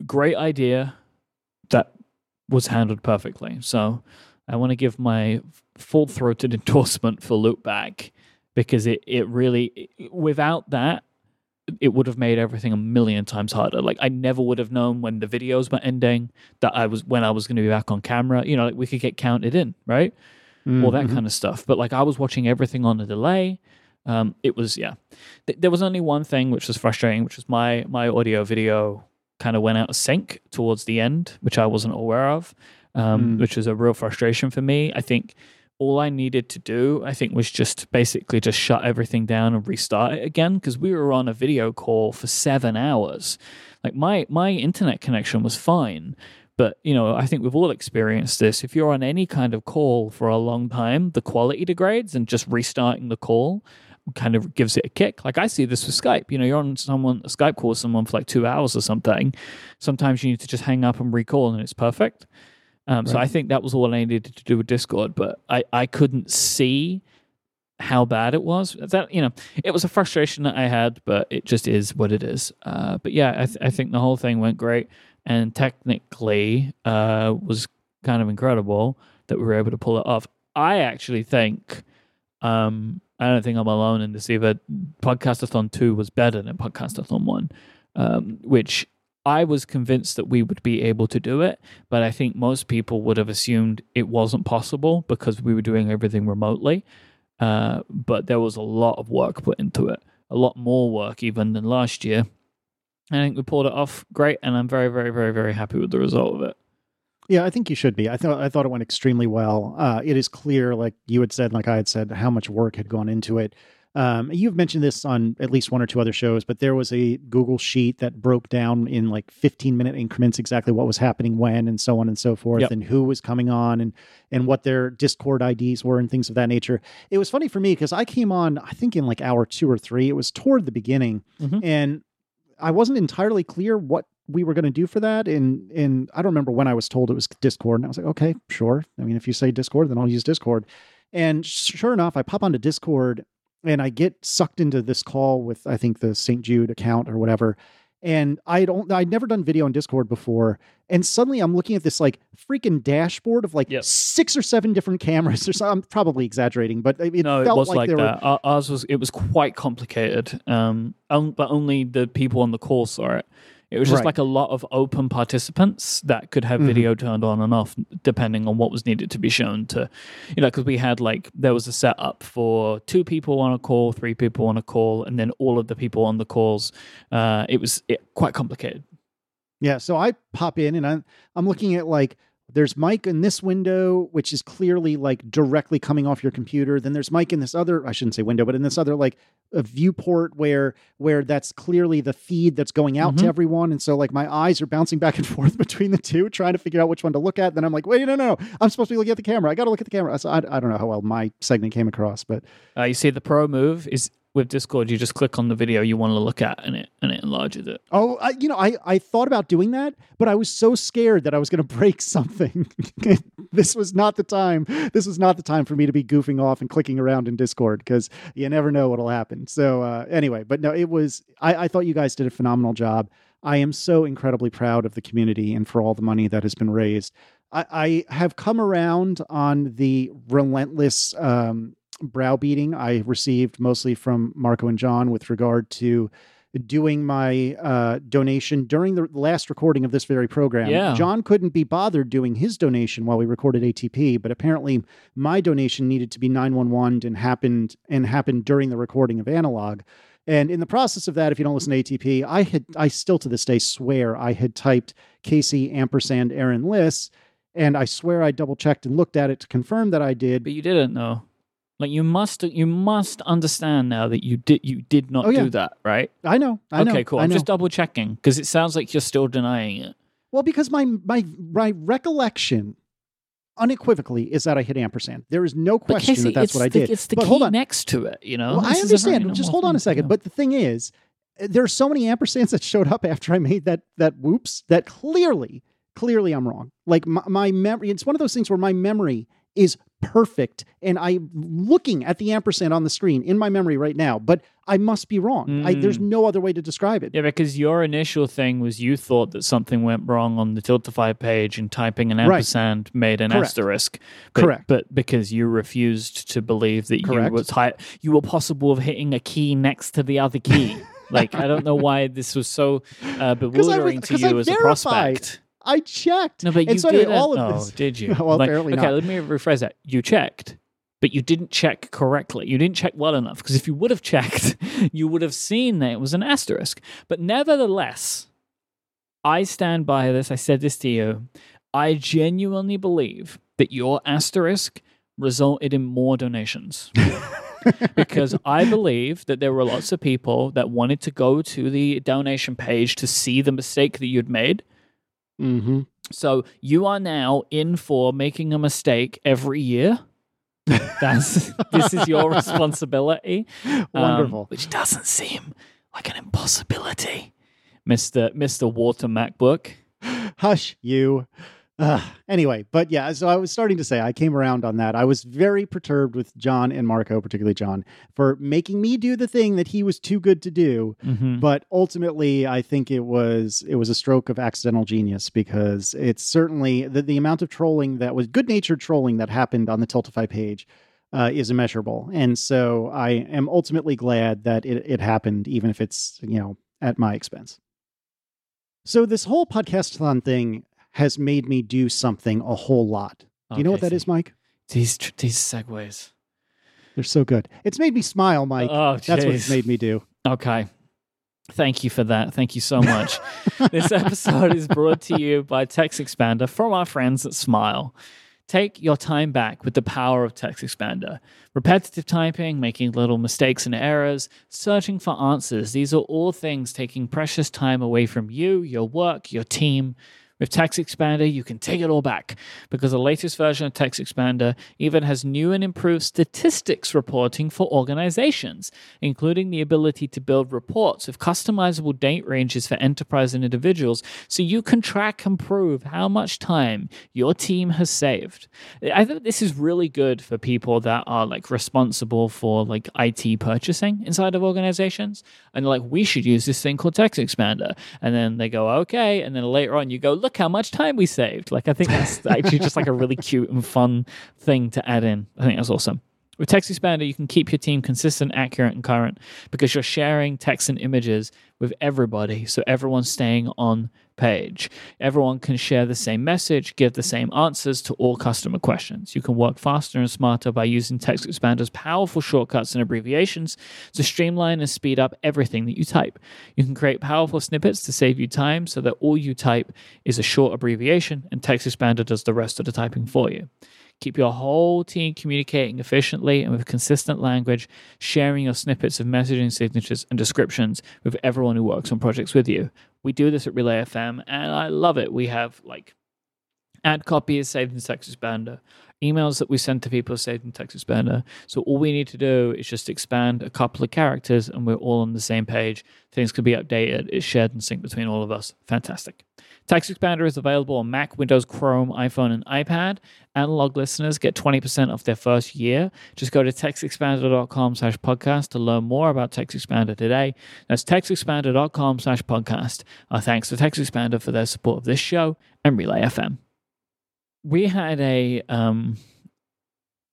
great idea that was handled perfectly. So I want to give my full-throated endorsement for Loopback because it it really without that it would have made everything a million times harder. Like I never would have known when the videos were ending that I was when I was going to be back on camera. You know, like we could get counted in, right? all that Mhm. kind of stuff. But like I was watching everything on a delay. Um, it was yeah. Th- there was only one thing which was frustrating, which was my my audio video kind of went out of sync towards the end, which I wasn't aware of, um, Mm. which was a real frustration for me. I think all I needed to do, I think, was just basically just shut everything down and restart it again because we were on a video call for seven hours. Like my my internet connection was fine, but you know, I think we've all experienced this. If you're on any kind of call for a long time, the quality degrades, and just restarting the call kind of gives it a kick. Like I see this with Skype. You know, you're on someone a Skype call with someone for like two hours or something. Sometimes you need to just hang up and recall, and it's perfect. Um, So I think that was all I needed to do with Discord, but I I couldn't see how bad it was. That you know, it was a frustration that I had, but it just is what it is. Uh, but yeah, I, th- I think the whole thing went great, and technically uh, was kind of incredible that we were able to pull it off. I actually think, um, I don't think I'm alone in this either. Podcastathon two was better than Podcastathon one, um, which I was convinced that we would be able to do it, but I think most people would have assumed it wasn't possible because we were doing everything remotely. Uh, but there was a lot of work put into it, a lot more work even than last year. I think we pulled it off great, and I'm very, very, very, very happy with the result of it. Yeah, I think you should be. I thought I thought it went extremely well. Uh, it is clear, like you had said, like I had said, how much work had gone into it. Um, you've mentioned this on at least one or two other shows, but there was a Google sheet that broke down in like 15 minute increments exactly what was happening when, and so on and so forth, Yep. and who was coming on, and and what their Discord IDs were, and things of that nature. It was funny for me because I came on, I think in like hour two or three. It was toward the beginning, Mhm. and I wasn't entirely clear what we were going to do for that. And and I don't remember when I was told it was Discord, and I was like, okay, sure. I mean, if you say Discord, then I'll use Discord. And sure enough, I pop onto Discord and I get sucked into this call with I think the St. Jude account or whatever. And I don't I'd never done video on Discord before. And suddenly I'm looking at this like freaking dashboard of like Yep. six or seven different cameras. Or so, I'm probably exaggerating, but it no, it felt was like, there that. Our- Ours was it was quite complicated, um, on- but only the people on the call saw it. It was just Right. like a lot of open participants that could have Mhm. video turned on and off depending on what was needed to be shown to, you know, because we had like, there was a setup for two people on a call, three people on a call, and then all of the people on the calls. Uh, it was it, quite complicated. Yeah, so I pop in and I'm I'm looking at like there's Mike in this window, which is clearly like directly coming off your computer. Then there's Mike in this other, I shouldn't say window, but in this other like a viewport where where that's clearly the feed that's going out to Mhm. everyone. And so like my eyes are bouncing back and forth between the two, trying to figure out which one to look at. Then I'm like, wait, no, no, no. I'm supposed to be looking at the camera. I got to look at the camera. So I, I don't know how well my segment came across, but Uh, you see, the pro move is with Discord. You just click on the video you want to look at, and it and it enlarges it. Oh, I, you know, I, I thought about doing that, but I was so scared that I was going to break something. this was not the time. This was not the time for me to be goofing off and clicking around in Discord because you never know what'll happen. So uh, anyway, but no, it was. I, I thought you guys did a phenomenal job. I am so incredibly proud of the community and for all the money that has been raised. I, I have come around on the relentless um, browbeating I received mostly from Marco and John with regard to doing my uh, donation during the last recording of this very program. Yeah. John couldn't be bothered doing his donation while we recorded ATP, but apparently my donation needed to be 911 and happened and happened during the recording of Analog. And in the process of that, if you don't listen to ATP, I had I still to this day swear I had typed Casey ampersand Erin Liss, and I swear I double checked and looked at it to confirm that I did. But you didn't know. Like you must you must understand now that you did you did not Oh, yeah. do that, right? I know. I know. okay, cool. I I'm know. just double checking because it sounds like you're still denying it. Well, because my my my recollection unequivocally is that I hit ampersand. There is no question Casey, that that's what I the, did. It's the but key hold on. next to it, you know. Well, I This is a very understand. Just hold on a second. But the thing is, there are so many ampersands that showed up after I made that that whoops that clearly, clearly I'm wrong. Like my, my memory, it's one of those things where my memory is perfect, and I'm looking at the ampersand on the screen in my memory right now, but I must be wrong. I, there's Mm. no other way to describe it. Yeah, because your initial thing was you thought that something went wrong on the Tiltify page and typing an Right. ampersand made an Correct. asterisk. But, Correct. But because you refused to believe that you were ty- you were possible of hitting a key next to the other key. like I don't know why this was so uh, bewildering to you as a prospect. I checked. No, but you so didn't. all of oh, this. did you? Well, Like, apparently okay, not. let me rephrase that. You checked, but you didn't check correctly. You didn't check well enough because if you would have checked, you would have seen that it was an asterisk. But nevertheless, I stand by this. I said this to you. I genuinely believe that your asterisk resulted in more donations. because I believe that there were lots of people that wanted to go to the donation page to see the mistake that you'd made. Hmm So you are now in for making a mistake every year. That's this is your responsibility. um, Wonderful. which doesn't seem like an impossibility, Mister Mister Water MacBook. Hush, you. Uh, anyway, but yeah, so I was starting to say I came around on that. I was very perturbed with John and Marco, particularly John, for making me do the thing that he was too good to do. Mhm. But ultimately, I think it was it was a stroke of accidental genius because it's certainly the, the amount of trolling that was good natured trolling that happened on the Tiltify page uh, is immeasurable, and so I am ultimately glad that it, it happened, even if it's you know at my expense. So this whole podcastathon thing has made me do something a whole lot. Do you know what that is, Mike? These tr- these segues. They're so good. It's made me smile, Mike. oh, That's what it's made me do. Okay. Thank you for that. Thank you so much. this episode is brought to you by Text Expander from our friends at Smile. Take your time back with the power of Text Expander. Repetitive typing, making little mistakes and errors, searching for answers, these are all things taking precious time away from you, your work, your team. With Text Expander, you can take it all back because the latest version of Text Expander even has new and improved statistics reporting for organizations, including the ability to build reports with customizable date ranges for enterprise and individuals so you can track and prove how much time your team has saved. I think this is really good for people that are like responsible for like IT purchasing inside of organizations. And like we should use this thing called Text Expander. And then they go okay. And then later on you go look how much time we saved. Like I think that's actually just like a really cute and fun thing to add in. I think that's awesome. With Text Expander, you can keep your team consistent, accurate, and current because you're sharing text and images with everybody, so everyone's staying on page. Everyone can share the same message, give the same answers to all customer questions. You can work faster and smarter by using Text Expander's powerful shortcuts and abbreviations to streamline and speed up everything that you type. You can create powerful snippets to save you time so that all you type is a short abbreviation and Text Expander does the rest of the typing for you. Keep your whole team communicating efficiently and with consistent language, sharing your snippets of messaging signatures and descriptions with everyone who works on projects with you. We do this at Relay FM and I love it. We have like ad copy is saved in Text Expander. Emails that we send to people are saved in Text Expander. So all we need to do is just expand a couple of characters and we're all on the same page. Things can be updated. It's shared and synced between all of us. Fantastic. Text Expander is available on Mac, Windows, Chrome, iPhone, and iPad. Analog listeners get 20% off their first year. Just go to textexpander.com slash podcast to learn more about Text Expander today. That's textexpander.com slash podcast. Our thanks to Text Expander for their support of this show and Relay FM. We had a um,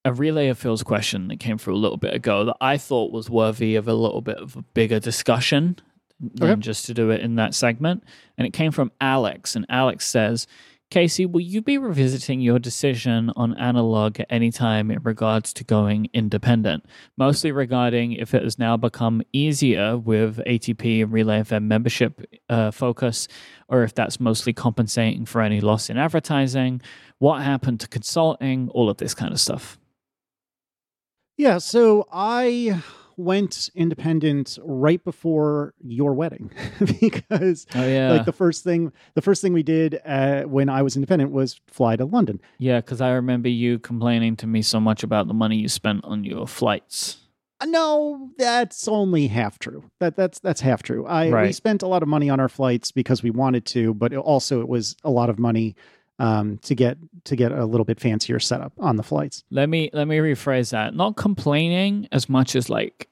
a relay of Phil's question that came through a little bit ago that I thought was worthy of a little bit of a bigger discussion than Okay. just to do it in that segment. And it came from Alex. And Alex says, Casey, will you be revisiting your decision on analog at any time in regards to going independent? Mostly regarding if it has now become easier with ATP and Relay FM membership uh, focus, or if that's mostly compensating for any loss in advertising. What happened to consulting? All of this kind of stuff. Yeah, so I went independent right before your wedding because Oh yeah, like the first thing the first thing we did uh, when I was independent was fly to London. yeah. Because I remember you complaining to me so much about the money you spent on your flights. Uh, No, that's only half true. That that's that's half true. I we spent a lot of money on our flights because we wanted to, but also it was a lot of money um, to get to get a little bit fancier setup on the flights. Let me let me rephrase that. Not complaining as much as like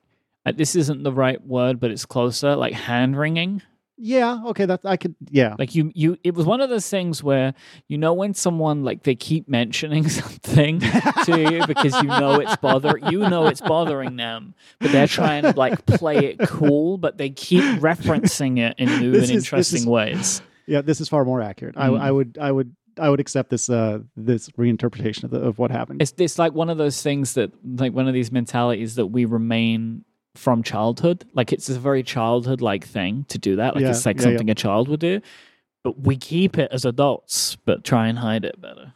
uh, this isn't the right word, but it's closer. Like hand wringing. Yeah, okay, that I could. Yeah, Like you you it was one of those things where you know when someone like they keep mentioning something to you because you know it's bother you know it's bothering them, but they're trying to like play it cool, but they keep referencing it in new This and is- interesting is- ways. yeah, this is far more accurate. I, Mm. I would I would I would accept this uh this reinterpretation of, the, of what happened. It's it's like one of those things that like one of these mentalities that we remain from childhood. Like it's a very childhood like thing to do that. Like Yeah, it's like yeah, yeah. something a child would do. But we keep it as adults, but try and hide it better.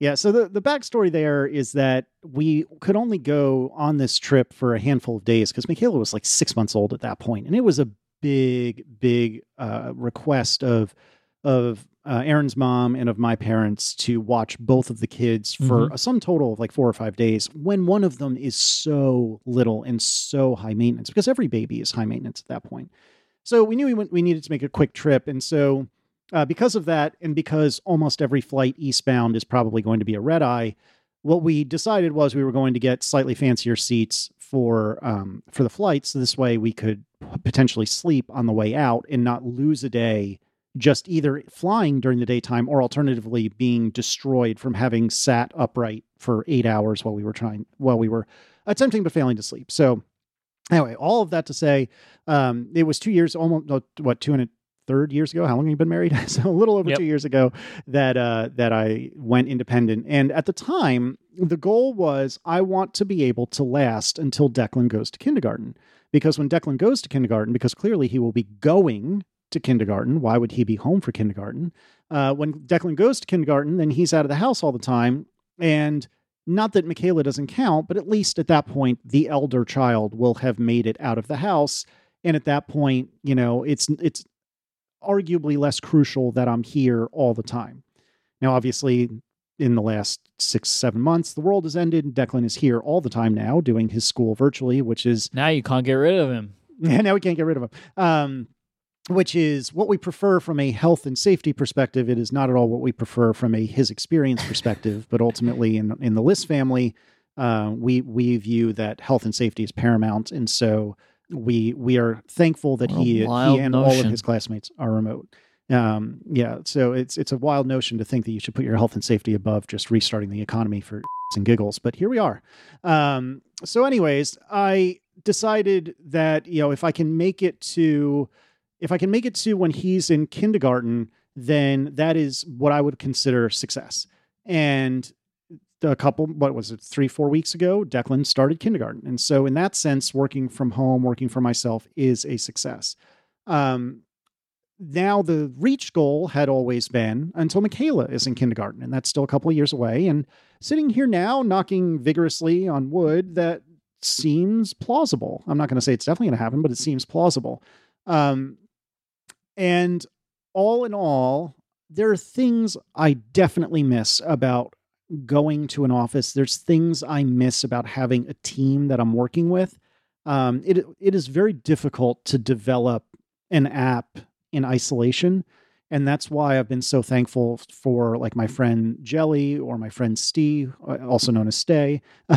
Yeah, so the, the backstory there is that we could only go on this trip for a handful of days because Michaela was like six months old at that point, and it was a big, big uh, request of of uh, Erin's mom and of my parents to watch both of the kids for a sum total of like four or five days. When one of them is so little and so high maintenance, because every baby is high maintenance at that point. So we knew we went, we needed to make a quick trip, and so uh, because of that, and because almost every flight eastbound is probably going to be a red eye, what we decided was we were going to get slightly fancier seats for um, for the flight, so this way we could potentially sleep on the way out and not lose a day just either flying during the daytime or alternatively being destroyed from having sat upright for eight hours while we were trying while we were attempting but failing to sleep. So anyway, all of that to say, um, it was two years, almost what two and a third years ago. How long have you been married? so a little over Yep. two years ago that uh, that I went independent. And at the time, the goal was I want to be able to last until Declan goes to kindergarten. Because when Declan goes to kindergarten, because clearly he will be going to kindergarten, why would he be home for kindergarten? Uh, when Declan goes to kindergarten, then he's out of the house all the time. And not that Michaela doesn't count, but at least at that point, the elder child will have made it out of the house. And at that point, you know, it's it's arguably less crucial that I'm here all the time. Now, obviously, in the last six, seven months, the world has ended. Declan is here all the time now, doing his school virtually, which is Now you can't get rid of him. now we can't get rid of him. Um, which is what we prefer from a health and safety perspective. It is not at all what we prefer from a his experience perspective. but ultimately, in in the List family, uh, we we view that health and safety is paramount, and so we we are thankful that he he and all of his classmates are remote. Um, yeah, so it's it's a wild notion to think that you should put your health and safety above just restarting the economy for and giggles, but here we are. Um, so, anyways, I decided that you know if I can make it to if I can make it to when he's in kindergarten, then that is what I would consider success. And a couple, what was it, three, four weeks ago, Declan started kindergarten. And so, in that sense, working from home, working for myself is a success. Um, now, the reach goal had always been until Michaela is in kindergarten, and that's still a couple of years away. And sitting here now, knocking vigorously on wood, that seems plausible. I'm not going to say it's definitely going to happen, but it seems plausible. Um, and all in all, there are things I definitely miss about going to an office. There's things I miss about having a team that I'm working with. Um, it it is very difficult to develop an app in isolation, and that's why I've been so thankful for like my friend Jelly or my friend Steve, uh, also known as Stay,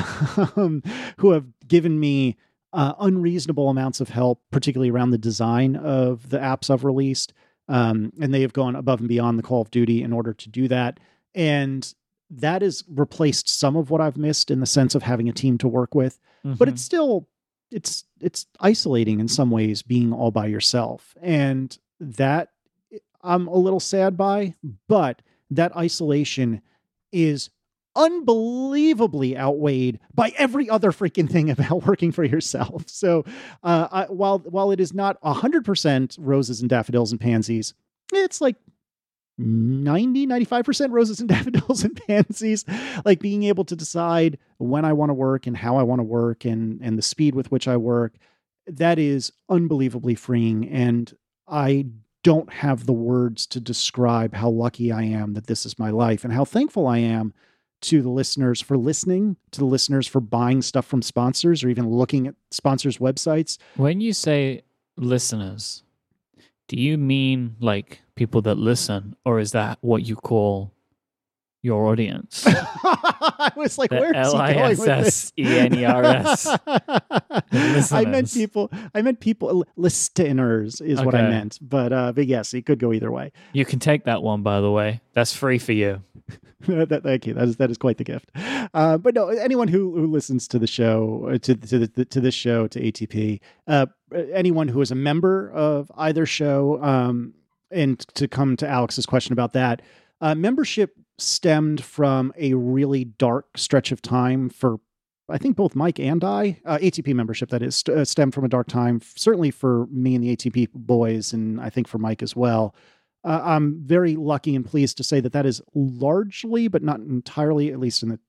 um, who have given me uh, unreasonable amounts of help, particularly around the design of the apps I've released. Um, and they have gone above and beyond the Call of Duty in order to do that. And that has replaced some of what I've missed in the sense of having a team to work with. Mm-hmm. But it's still it's it's isolating in some ways being all by yourself. And that I'm a little sad by, but that isolation is unbelievably outweighed by every other freaking thing about working for yourself. So, uh, I, while while it is not hundred percent roses and daffodils and pansies, it's like 90 95% roses and daffodils and pansies like being able to decide when i want to work and how i want to work and and the speed with which i work that is unbelievably freeing and i don't have the words to describe how lucky i am that this is my life and how thankful i am to the listeners for listening to the listeners for buying stuff from sponsors or even looking at sponsors websites when you say listeners do you mean like people that listen, or is that what you call your audience? I was like, where is he going with this? E-N-E-R-S. I meant people. I meant people. Listeners is okay. what I meant. But uh, but yes, it could go either way. You can take that one, by the way. That's free for you. thank you. That is that is quite the gift. Uh, but no, anyone who who listens to the show uh, to to the, to this show to ATP, uh, anyone who is a member of either show, um, and to come to Alex's question about that, uh, membership stemmed from a really dark stretch of time for I think both Mike and I, uh, ATP membership that is, st- uh, stemmed from a dark time, certainly for me and the ATP boys, and I think for Mike as well. Uh, I'm very lucky and pleased to say that that is largely, but not entirely, at least in the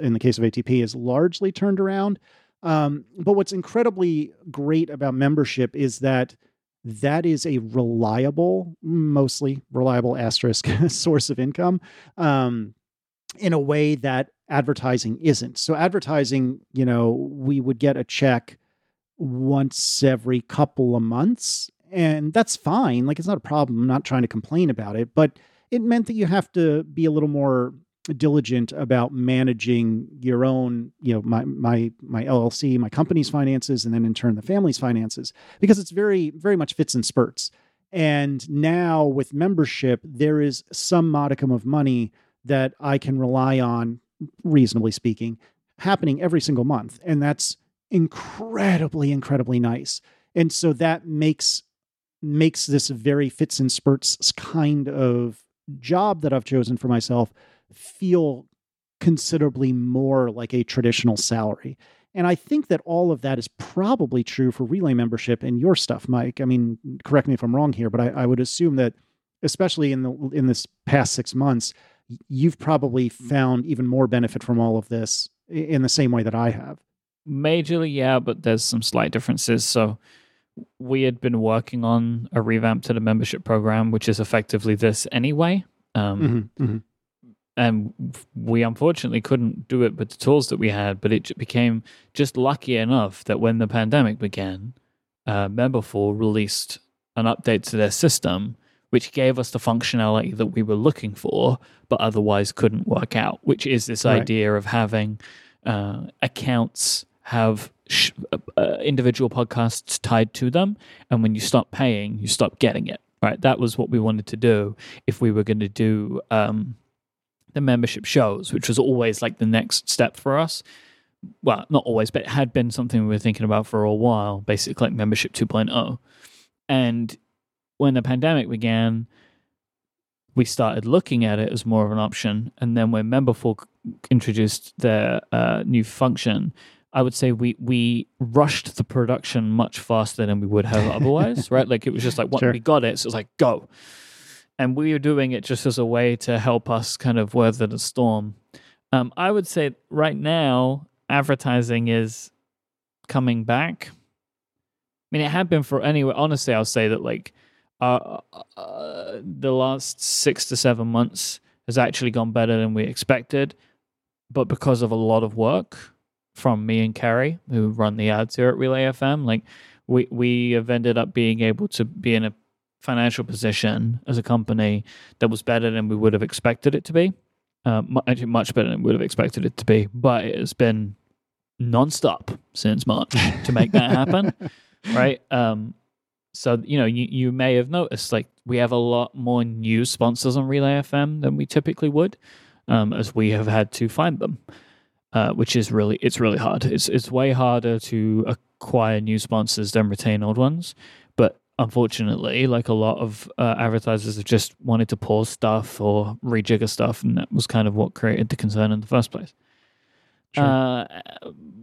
in the case of ATP, is largely turned around. Um, but what's incredibly great about membership is that that is a reliable, mostly reliable asterisk source of income um, in a way that advertising isn't. So, advertising, you know, we would get a check once every couple of months, and that's fine. Like, it's not a problem. I'm not trying to complain about it, but it meant that you have to be a little more diligent about managing your own, you know, my my my LLC, my company's finances, and then in turn the family's finances, because it's very very much fits and spurts. And now with membership, there is some modicum of money that I can rely on, reasonably speaking, happening every single month, and that's incredibly incredibly nice. And so that makes makes this very fits and spurts kind of job that I've chosen for myself feel considerably more like a traditional salary. And I think that all of that is probably true for Relay membership and your stuff, Mike. I mean, correct me if I'm wrong here, but I, I would assume that, especially in the in this past six months, you've probably mm. found even more benefit from all of this in the same way that I have. Majorly, yeah, but there's some slight differences. So we had been working on a revamp to the membership program, which is effectively this anyway. Um, mm-hmm, mm-hmm and we unfortunately couldn't do it with the tools that we had. But it became just lucky enough that when the pandemic began, uh, Memberful released an update to their system, which gave us the functionality that we were looking for, but otherwise couldn't work out. Which is this right. idea of having uh, accounts have sh- uh, uh individual podcasts tied to them, and when you stop paying, you stop getting it. right? That was what we wanted to do if we were going to do um, the membership shows, which was always like the next step for us. Well, not always, but it had been something we were thinking about for a while, basically like membership 2.0. And when the pandemic began, we started looking at it as more of an option. And then when Memberful introduced their uh, new function, I would say we we rushed the production much faster than we would have otherwise, right? Like it was just like once Sure. we got it, so it's like go. And we were doing it just as a way to help us kind of weather the storm. Um, I would say right now advertising is coming back. I mean, it had been for anyway. Honestly, I'll say that like uh, uh, the last six to seven months has actually gone better than we expected, but because of a lot of work from me and Carrie, who run the ads here at Relay FM, like we we have ended up being able to be in a financial position as a company that was better than we would have expected it to be. Uh, actually, much better than we would have expected it to be, but it has been nonstop since March to make that happen, right? Um, so you know, you, you may have noticed like we have a lot more new sponsors on Relay FM than we typically would, um, as we have had to find them, uh, which is really it's really hard. It's it's way harder to acquire new sponsors than retain old ones, but unfortunately, like a lot of uh, advertisers have just wanted to pause stuff or rejigger stuff, and that was kind of what created the concern in the first place. Sure. Uh,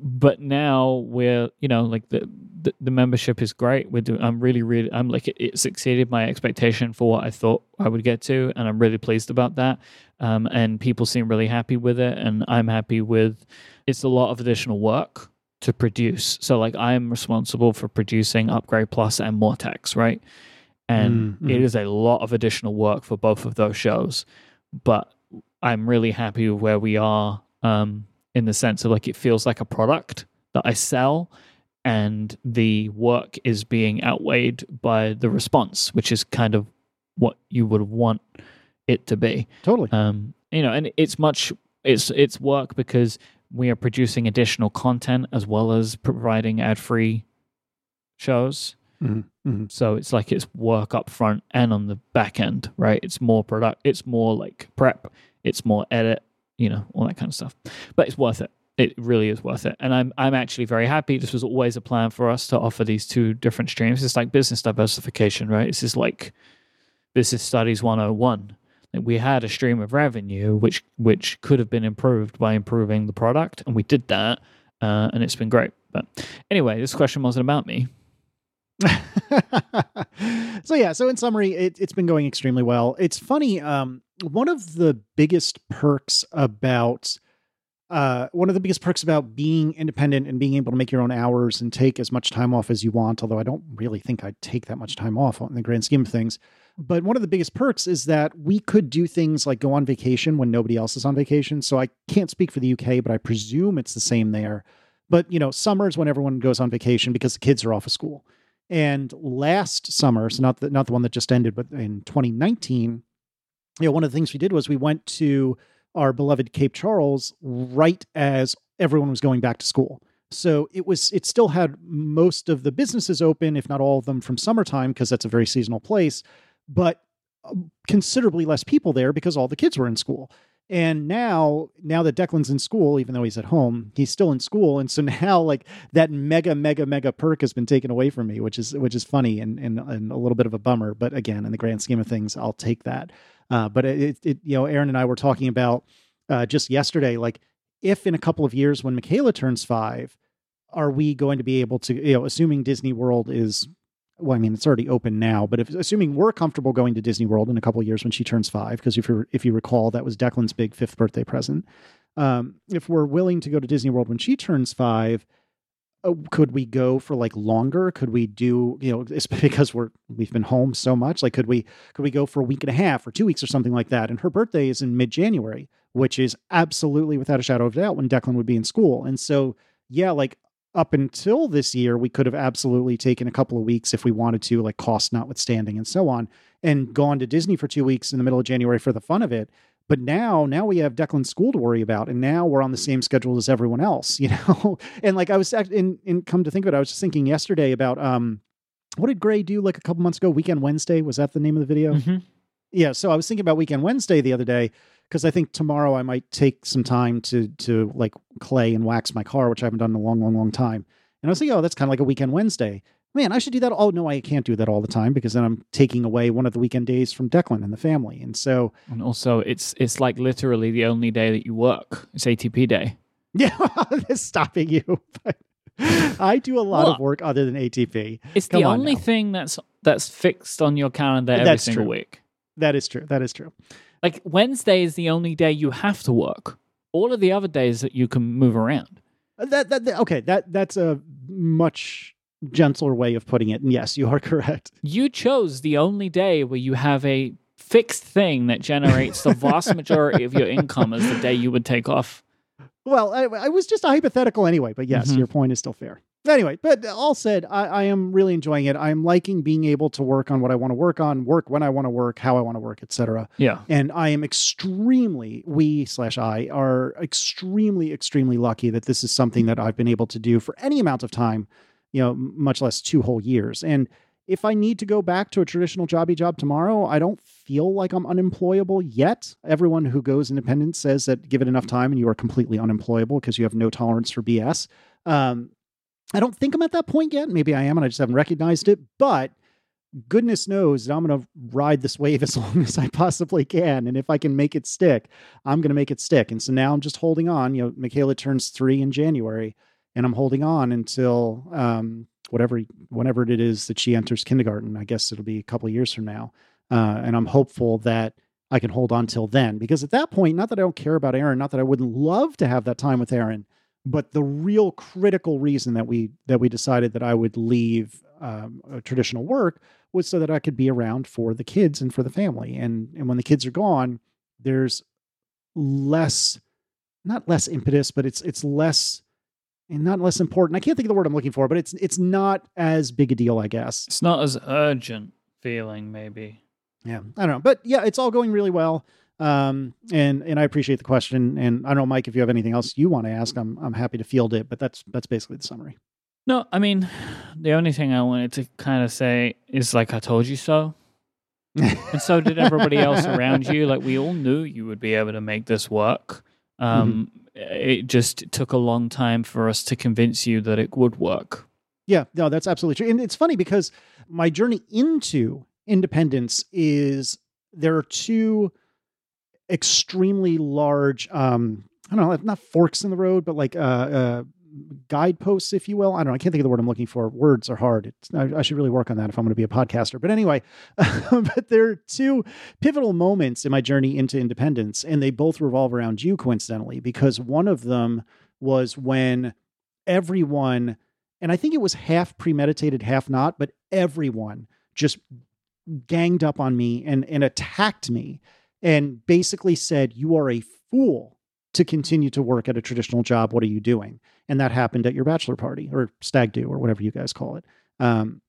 but now we're, you know, like the, the the membership is great. We're doing. I'm really, really. I'm like it, it's exceeded my expectation for what I thought I would get to, and I'm really pleased about that. Um, and people seem really happy with it, and I'm happy with. It's a lot of additional work to produce. So like I'm responsible for producing Upgrade Plus and Mortex, right? And Mm, it mhm. is a lot of additional work for both of those shows, but I'm really happy with where we are. Um, in the sense of like it feels like a product that I sell and the work is being outweighed by the response, which is kind of what you would want it to be. Totally. Um, you know, and it's much it's it's work because we are producing additional content as well as providing ad free shows. Mhm, mhm. So it's like it's work up front and on the back end, right? It's more product it's more like prep, it's more edit, you know, all that kind of stuff. But it's worth it. It really is worth it. And I'm I'm actually very happy. This was always a plan for us to offer these two different streams. It's like business diversification, right? This is like business studies 101. Like we had a stream of revenue which which could have been improved by improving the product, and we did that, uh, and it's been great. But anyway, this question wasn't about me. so yeah so in summary it, it's been going extremely well it's funny um one of the biggest perks about uh one of the biggest perks about being independent and being able to make your own hours and take as much time off as you want although i don't really think i'd take that much time off in the grand scheme of things. But one of the biggest perks is that we could do things like go on vacation when nobody else is on vacation. So i can't speak for the uk but i presume it's the same there. But you know summer's when everyone goes on vacation because the kids are off of school. And last summer, so not the not the one that just ended, but in 2019, you know, one of the things we did was we went to our beloved Cape Charles right as everyone was going back to school. So it was it still had most of the businesses open, if not all of them, from summertime because that's a very seasonal place, but uh, considerably less people there because all the kids were in school. And now, now that Declan's in school, even though he's at home, he's still in school, and so now like that mega, mega, mega perk has been taken away from me, which is which is funny and and, and a little bit of a bummer. But again, in the grand scheme of things, I'll take that. Uh, but it, it, you know, Erin and I were talking about uh, just yesterday, like if in a couple of years when Michaela turns five, are we going to be able to, you know, assuming Disney World is well, I mean, it's already open now, but if assuming we're comfortable going to Disney World in a couple of years when she turns five, because if you if you recall, that was Declan's big fifth birthday present. Um, if we're willing to go to Disney World when she turns five, uh, could we go for like longer? Could we do you know it's because we're we've been home so much? Like, could we could we go for a week and a half or two weeks or something like that? And her birthday is in mid January, which is absolutely without a shadow of a doubt when Declan would be in school. And so, yeah, like up until this year, we could have absolutely taken a couple of weeks if we wanted to, like cost notwithstanding and so on, and gone to Disney for two weeks in the middle of January for the fun of it. But now, now we have Declan's school to worry about, and now we're on the same schedule as everyone else, you know. and like I was in, in come to think of it, I was just thinking yesterday about um what did Grey do like a couple months ago? Weekend Wednesday was that the name of the video? Mhm. Yeah. So I was thinking about Weekend Wednesday the other day because I think tomorrow I might take some time to to like clay and wax my car, which I haven't done in a long, long, long time. And I was thinking, oh, that's kind of like a Weekend Wednesday. Man, I should do that. Oh no, I can't do that all the time because then I'm taking away one of the weekend days from Declan and the family. And so, And also, it's it's like literally the only day that you work. It's ATP day. yeah, that's stopping you. But I do a lot of work other than ATP. It's Come the on only now. thing that's that's fixed on your calendar every That's single true. week. That is true. That is true. Like Wednesday is the only day you have to work. All of the other days that you can move around. Uh, That, that, that- okay. That that's a much gentler way of putting it. And yes, you are correct. You chose the only day where you have a fixed thing that generates the vast majority of your income as the day you would take off. Well, I, I was just a hypothetical anyway, but yes, Mhm. your point is still fair. Anyway, but all said, I, I am really enjoying it. I'm liking being able to work on what I want to work on, work when I want to work, how I want to work, etc. Yeah. And I am extremely, we slash I are extremely, extremely lucky that this is something that I've been able to do for any amount of time, you know, much less two whole years. And if I need to go back to a traditional jobby job tomorrow, I don't feel like I'm unemployable yet. Everyone who goes independent says that give it enough time and you are completely unemployable because you have no tolerance for BS. Um, I don't think I'm at that point yet. Maybe I am and I just haven't recognized it. But goodness knows that I'm going to ride this wave as long as I possibly can. And if I can make it stick, I'm going to make it stick. And so now I'm just holding on. You know, Michaela turns three in January, and I'm holding on until um, whatever, whenever it is that she enters kindergarten. I guess it'll be a couple years from now. Uh, and I'm hopeful that I can hold on till then. Because at that point, not that I don't care about Erin, not that I wouldn't love to have that time with Erin, but the real critical reason that we that we decided that I would leave um, traditional work was so that I could be around for the kids and for the family. And and when the kids are gone, there's less, not less impetus, but it's it's less and not less important. I can't think of the word I'm looking for, but it's it's not as big a deal, I guess. It's not as urgent feeling, maybe. Yeah, I don't know, but yeah, it's all going really well. Um, and and I appreciate the question. And I don't know, Mike, if you have anything else you want to ask, I'm I'm happy to field it. But that's that's basically the summary. No, I mean, the only thing I wanted to kind of say is like, I told you so. And so did everybody else around you. Like, we all knew you would be able to make this work. Um, It just took a long time for us to convince you that it would work. Yeah, no, that's absolutely true. And it's funny because my journey into independence is there are two extremely large um I don't know, not forks in the road, but like uh uh guideposts, if you will. I don't know. I can't think of the word I'm looking for. Words are hard. I, I should really work on that if I'm going to be a podcaster. But anyway, but there are two pivotal moments in my journey into independence, and they both revolve around you, coincidentally, because one of them was when everyone, and I think it was half premeditated, half not, but everyone just ganged up on me and and attacked me and basically said, "You are a fool." to continue to work at a traditional job. What are you doing? And that happened at your bachelor party or stag do or whatever you guys call it. Um,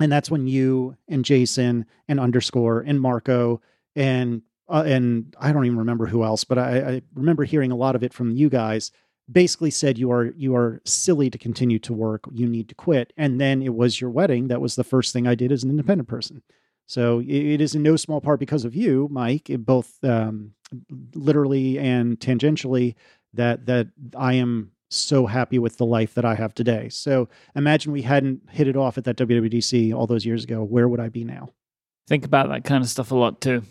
and that's when you and Jason and underscore and Marco and uh, and I don't even remember who else, but I, I remember hearing a lot of it from you guys. Basically said you are you are silly to continue to work. You need to quit. And then it was your wedding. That was the first thing I did as an independent person. So it, is in no small part because of you, Mike, both um, literally and tangentially that that I am so happy with the life that I have today. So imagine we hadn't hit it off at that WWDC all those years ago. Where would I be now? Think about that kind of stuff a lot too.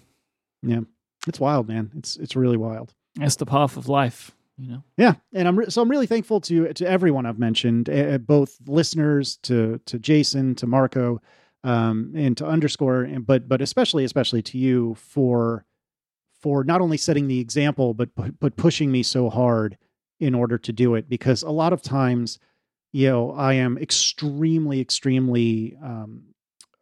Yeah, it's wild, man. It's it's really wild. It's the path of life, you know. Yeah, and I'm re- so I'm really thankful to to everyone I've mentioned, uh, both listeners to to Jason to Marco, um, and to underscore, and but but especially especially to you for for not only setting the example, but but pushing me so hard in order to do it. Because a lot of times, you know, I am extremely extremely um,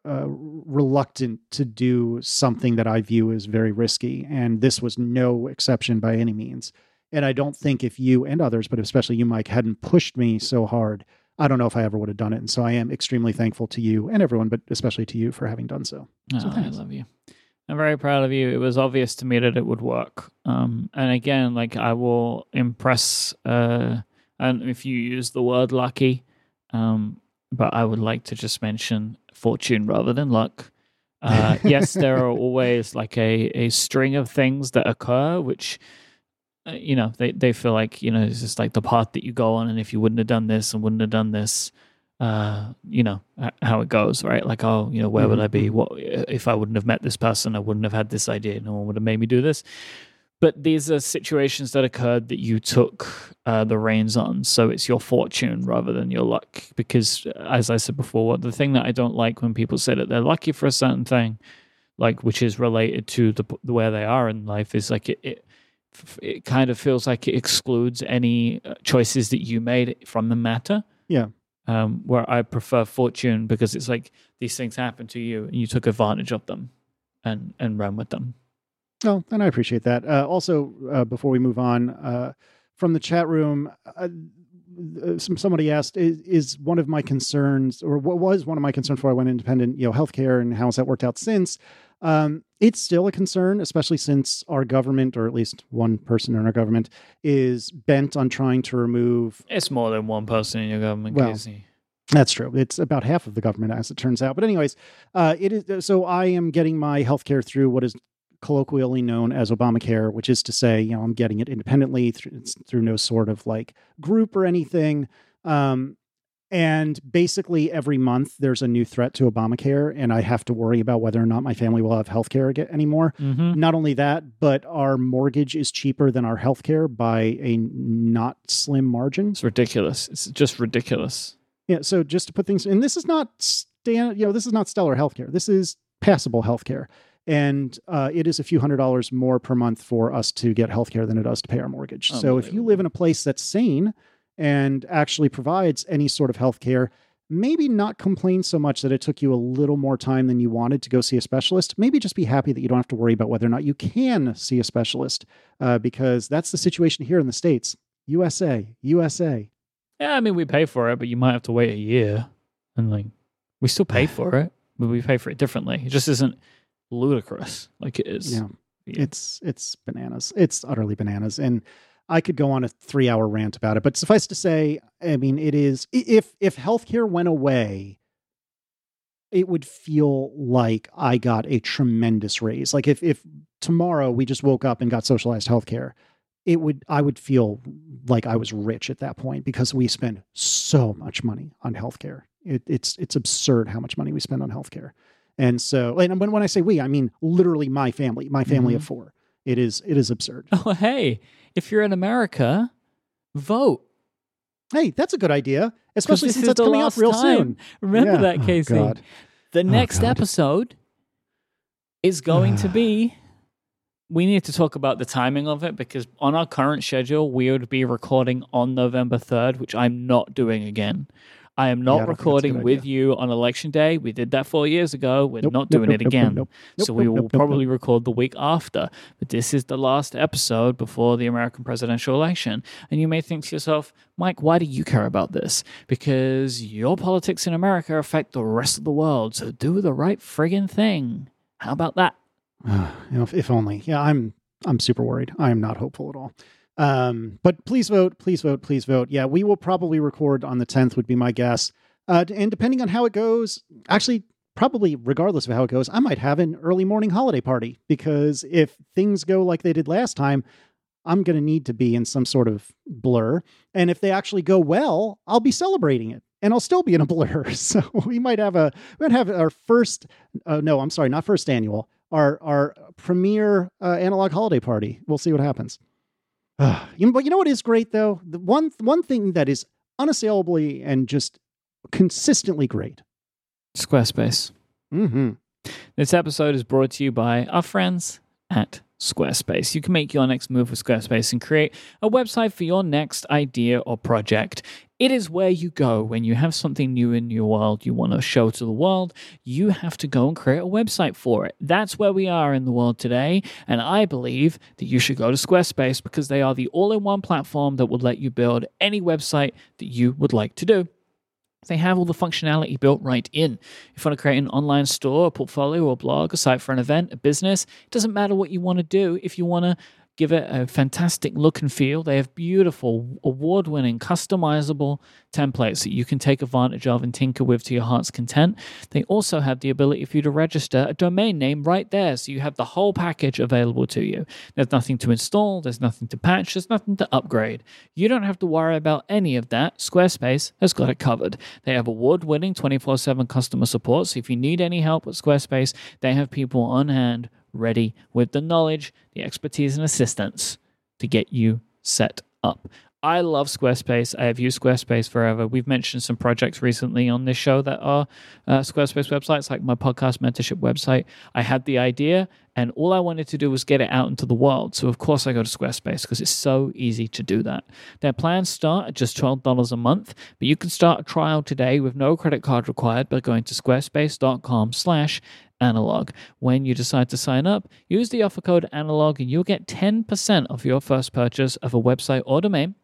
uh, reluctant to do something that I view as very risky, and this was no exception by any means. And I don't think if you and others, but especially you, Mike, hadn't pushed me so hard, I don't know if I ever would have done it. And so I am extremely thankful to you and everyone, but especially to you for having done so. So Oh, I love you. I'm very proud of you. It was obvious to me that it would work. Um, and again, like I will impress. Uh, and if you use the word lucky, um, but I would like to just mention fortune rather than luck. Uh, yes, there are always like a, a string of things that occur, which, you know, they, they feel like, you know, it's just like the path that you go on. And if you wouldn't have done this and wouldn't have done this, uh, you know, how it goes, right? Like, oh, you know, where would I be? Mhm. What if I wouldn't have met this person? I wouldn't have had this idea. No one would have made me do this. But these are situations that occurred that you took uh, the reins on. So it's your fortune rather than your luck. Because, uh, as I said before, the thing that I don't like when people say that they're lucky for a certain thing, like which is related to the, the where they are in life, is like it, it it kind of feels like it excludes any uh, choices that you made from the matter. Yeah. Um, where I prefer fortune because it's like these things happen to you and you took advantage of them and and ran with them. Oh, and I appreciate that. Uh, also, uh, before we move on, uh, from the chat room, uh, uh, some, somebody asked, is, is one of my concerns, or what was one of my concerns before I went independent, you know, healthcare and how has that worked out since? Um, it's still a concern, especially since our government, or at least one person in our government, is bent on trying to remove It's more than one person in your government, Well, Casey. That's true. It's about half of the government, as it turns out. But anyways, uh, it is. So I am getting my healthcare through what is colloquially known as Obamacare, which is to say, you know, I'm getting it independently through, it's through no sort of like group or anything. Um, and basically, every month there's a new threat to Obamacare, and I have to worry about whether or not my family will have healthcare again anymore. Mm-hmm. Not only that, but our mortgage is cheaper than our healthcare by a not slim margin. It's ridiculous. It's just ridiculous. Yeah. So just to put things, and this is not stand, you know, this is not stellar healthcare. This is passable healthcare, and uh, it is a few hundred dollars more per month for us to get healthcare than it does to pay our mortgage. So if you live in a place that's sane and actually provides any sort of healthcare, maybe not complain so much that it took you a little more time than you wanted to go see a specialist. Maybe just be happy that you don't have to worry about whether or not you can see a specialist, uh, because that's the situation here in the states. USA, USA. Yeah, I mean, we pay for it, but you might have to wait a year. And like, we still pay for it, but we pay for it differently. It just isn't ludicrous like it is. Yeah. Yeah. It's it's bananas. It's utterly bananas. And I could go on a three hour rant about it, but suffice to say, I mean, it is if if healthcare went away, it would feel like I got a tremendous raise. Like if if tomorrow we just woke up and got socialized healthcare, it would I would feel like I was rich at that point because we spend so much money on healthcare. It, it's it's absurd how much money we spend on healthcare. And so, and when, when I say we, I mean literally my family, my family of mm-hmm. four. It is it is absurd. Oh, hey, if you're in America, vote. Hey, that's a good idea, especially since that's coming up real time. soon. Remember Yeah. that, Oh, Casey. God. The oh, next God. episode is going to be. We need to talk about the timing of it because on our current schedule, we would be recording on November 3rd, which I'm not doing again. I am Yeah, I not don't think that's a recording with you on election day. We did that four years ago. We're Nope, not doing nope, it nope, again. so we will probably record the week after. But this is the last episode before the American presidential election. And you may think to yourself, Myke, why do you care about this? Because your politics in America affect the rest of the world. So do the right friggin' thing. How about that? Know, if, if only. Yeah, I'm I'm super worried. I am not hopeful at all. Um, but please vote, please vote, please vote. Yeah, we will probably record on the 10th would be my guess. Uh, and depending on how it goes, actually, probably regardless of how it goes, I might have an early morning holiday party because if things go like they did last time, I'm going to need to be in some sort of blur. And if they actually go well, I'll be celebrating it and I'll still be in a blur. So we might have a, we might have our first, uh, no, I'm sorry, not first annual, our, our premier uh, analog holiday party. We'll see what happens. You know, but you know what is great though? The one, one thing that is unassailably and just consistently great. Squarespace. Mm-hmm. This episode is brought to you by our friends at Squarespace. You can make your next move with Squarespace and create a website for your next idea or project. It is where you go when you have something new in your world you want to show to the world. You have to go and create a website for it. That's where we are in the world today. And I believe that you should go to Squarespace because they are the all in one platform that will let you build any website that you would like to do. They have all the functionality built right in. If you want to create an online store, a portfolio, or blog, a site for an event, a business, it doesn't matter what you want to do. If you want to give it a fantastic look and feel. They have beautiful, award winning, customizable templates that you can take advantage of and tinker with to your heart's content. They also have the ability for you to register a domain name right there. So you have the whole package available to you. There's nothing to install, there's nothing to patch, there's nothing to upgrade. You don't have to worry about any of that. Squarespace has got it covered. They have award winning 24 7 customer support. So if you need any help with Squarespace, they have people on hand ready with the knowledge, the expertise, and assistance to get you set up. I love Squarespace. I have used Squarespace forever. We've mentioned some projects recently on this show that are uh, Squarespace websites, like my podcast mentorship website. I had the idea, and all I wanted to do was get it out into the world. So, of course, I go to Squarespace because it's so easy to do that. Their plans start at just $12 a month, but you can start a trial today with no credit card required by going to squarespace.com slash analog. When you decide to sign up, use the offer code analog and you'll get 10% of your first purchase of a website or domain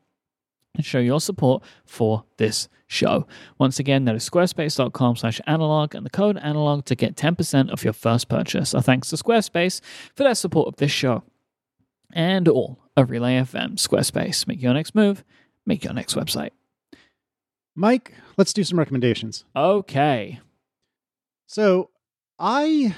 and show your support for this show. Once again, that is squarespace.com slash analog and the code analog to get 10% of your first purchase. So thanks to Squarespace for their support of this show and all of Relay FM. Squarespace, make your next move, make your next website. Myke, let's do some recommendations. Okay. So I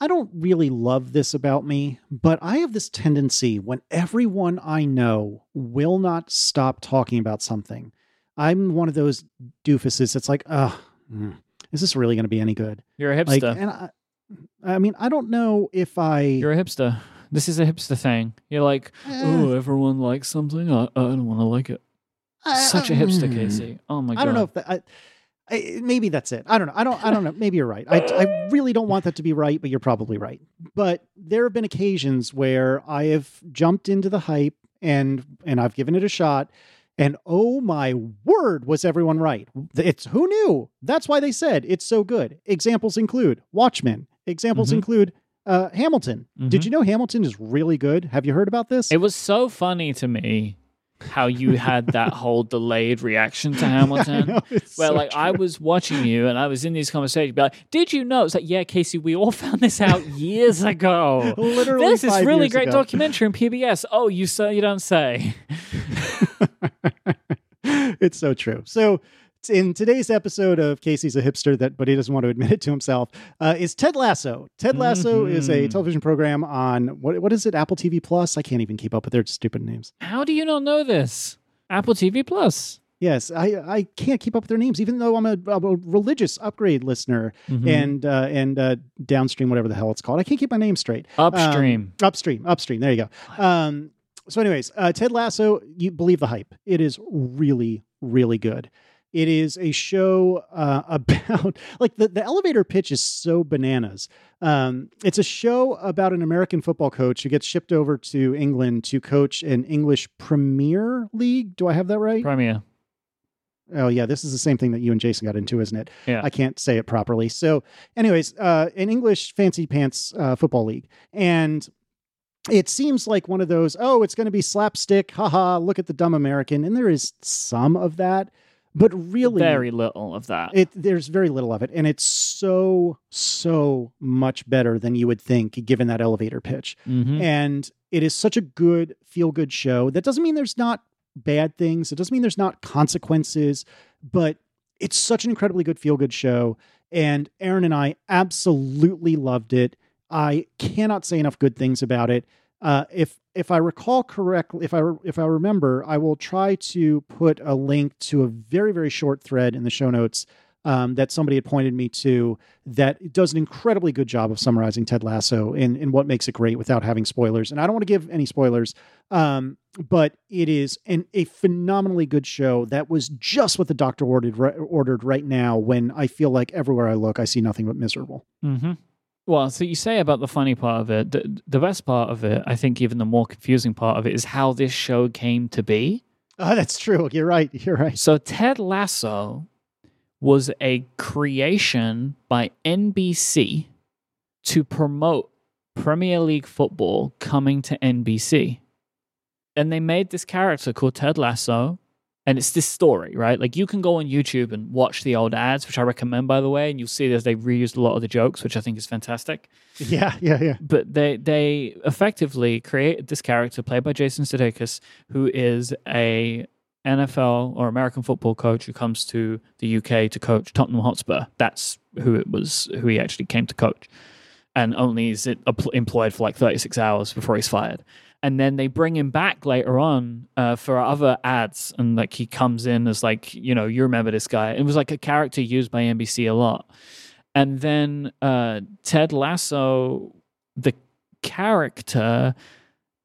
I don't really love this about me, but I have this tendency when everyone I know will not stop talking about something. I'm one of those doofuses that's like, uh, is this really going to be any good? You're a Like, hipster. and I, I mean, I don't know if I. You're a hipster. This is a hipster thing. You're like, oh, everyone likes something. I, I don't want to like it. I- Such a hipster, mm. Casey. Oh my god. I don't know if that. I, I, maybe that's it. I don't know. I don't. I don't know. Maybe you're right. I, I really don't want that to be right, but you're probably right. But there have been occasions where I have jumped into the hype and and I've given it a shot, and oh my word, was everyone right? It's who knew. That's why they said it's so good. Examples include Watchmen. Examples Mhm. include uh, Hamilton. Did Mhm. you know Hamilton is really good? Have you heard about this? It was so funny to me how you had that whole delayed reaction to Hamilton. know, Where so like I was watching you and I was in these conversations, be like, "Did you know?" It's like, "Yeah, Casey, we all found this out years ago." literally this five really great ago. documentary on PBS. Oh, you say you don't say. it's so true. So, in today's episode of Casey's a hipster that, but he doesn't want to admit it to himself, uh, is Ted Lasso. Ted Lasso is a Mhm. television program on what what is it? Apple TV Plus. I can't even keep up with their stupid names. How do you not know this? Apple TV Plus. Yes, I I can't keep up with their names, even though I'm a, I'm a religious upgrade listener Mhm. and uh, and uh, downstream, whatever the hell it's called. I can't keep my name straight. upstream. Um, upstream, upstream. There you go. Um, so, anyways, uh, Ted Lasso, you believe the hype. It is really, really good. It is a show uh, about like the, the elevator pitch is so bananas. Um, it's a show about an American football coach who gets shipped over to England to coach an English Premier League. Do I have that right? Premiere. Oh yeah, this is the same thing that you and Jason got into, isn't it? Yeah. I can't say it properly. So, anyways, uh, an English fancy pants uh, football league, and it seems like one of those. Oh, it's going to be slapstick. Haha! Look at the dumb American, and there is some of that, but really, Very little of that. it there's very little of it, and it's so so much better than you would think, given that elevator pitch. Mhm. and it is such a good feel good show. That doesn't mean there's not bad things. It doesn't mean there's not consequences but it's such an incredibly good feel good show and Erin and i absolutely loved it. I cannot say enough good things about it uh, if if i recall correctly if i if i remember i will try to put a link to a very very short thread in the show notes um, that somebody had pointed me to that does an incredibly good job of summarizing Ted Lasso and, and what makes it great without having spoilers. And I don't want to give any spoilers, um, but it is an, a phenomenally good show that was just what the doctor ordered, ri- ordered right now when I feel like everywhere I look, I see nothing but miserable. Mm-hmm. Well, so you say about the funny part of it. The, the best part of it, I think, even the more confusing part of it, is how this show came to be. Oh, that's true. You're right. You're right. So Ted Lasso was a creation by NBC to promote Premier League football coming to NBC. And they made this character called Ted Lasso and it's this story, right? Like you can go on YouTube and watch the old ads, which I recommend, by the way, and you'll see that they've reused a lot of the jokes, which I think is fantastic. Yeah, yeah, yeah. But they they effectively created this character played by Jason Sudeikis, who is a NFL or American football coach who comes to the UK to coach Tottenham Hotspur. That's who it was, who he actually came to coach, and only is it employed for like 36 hours before he's fired. And then they bring him back later on uh, for other ads and like he comes in as like you know you remember this guy? It was like a character used by nbc a lot. And then uh, ted lasso the character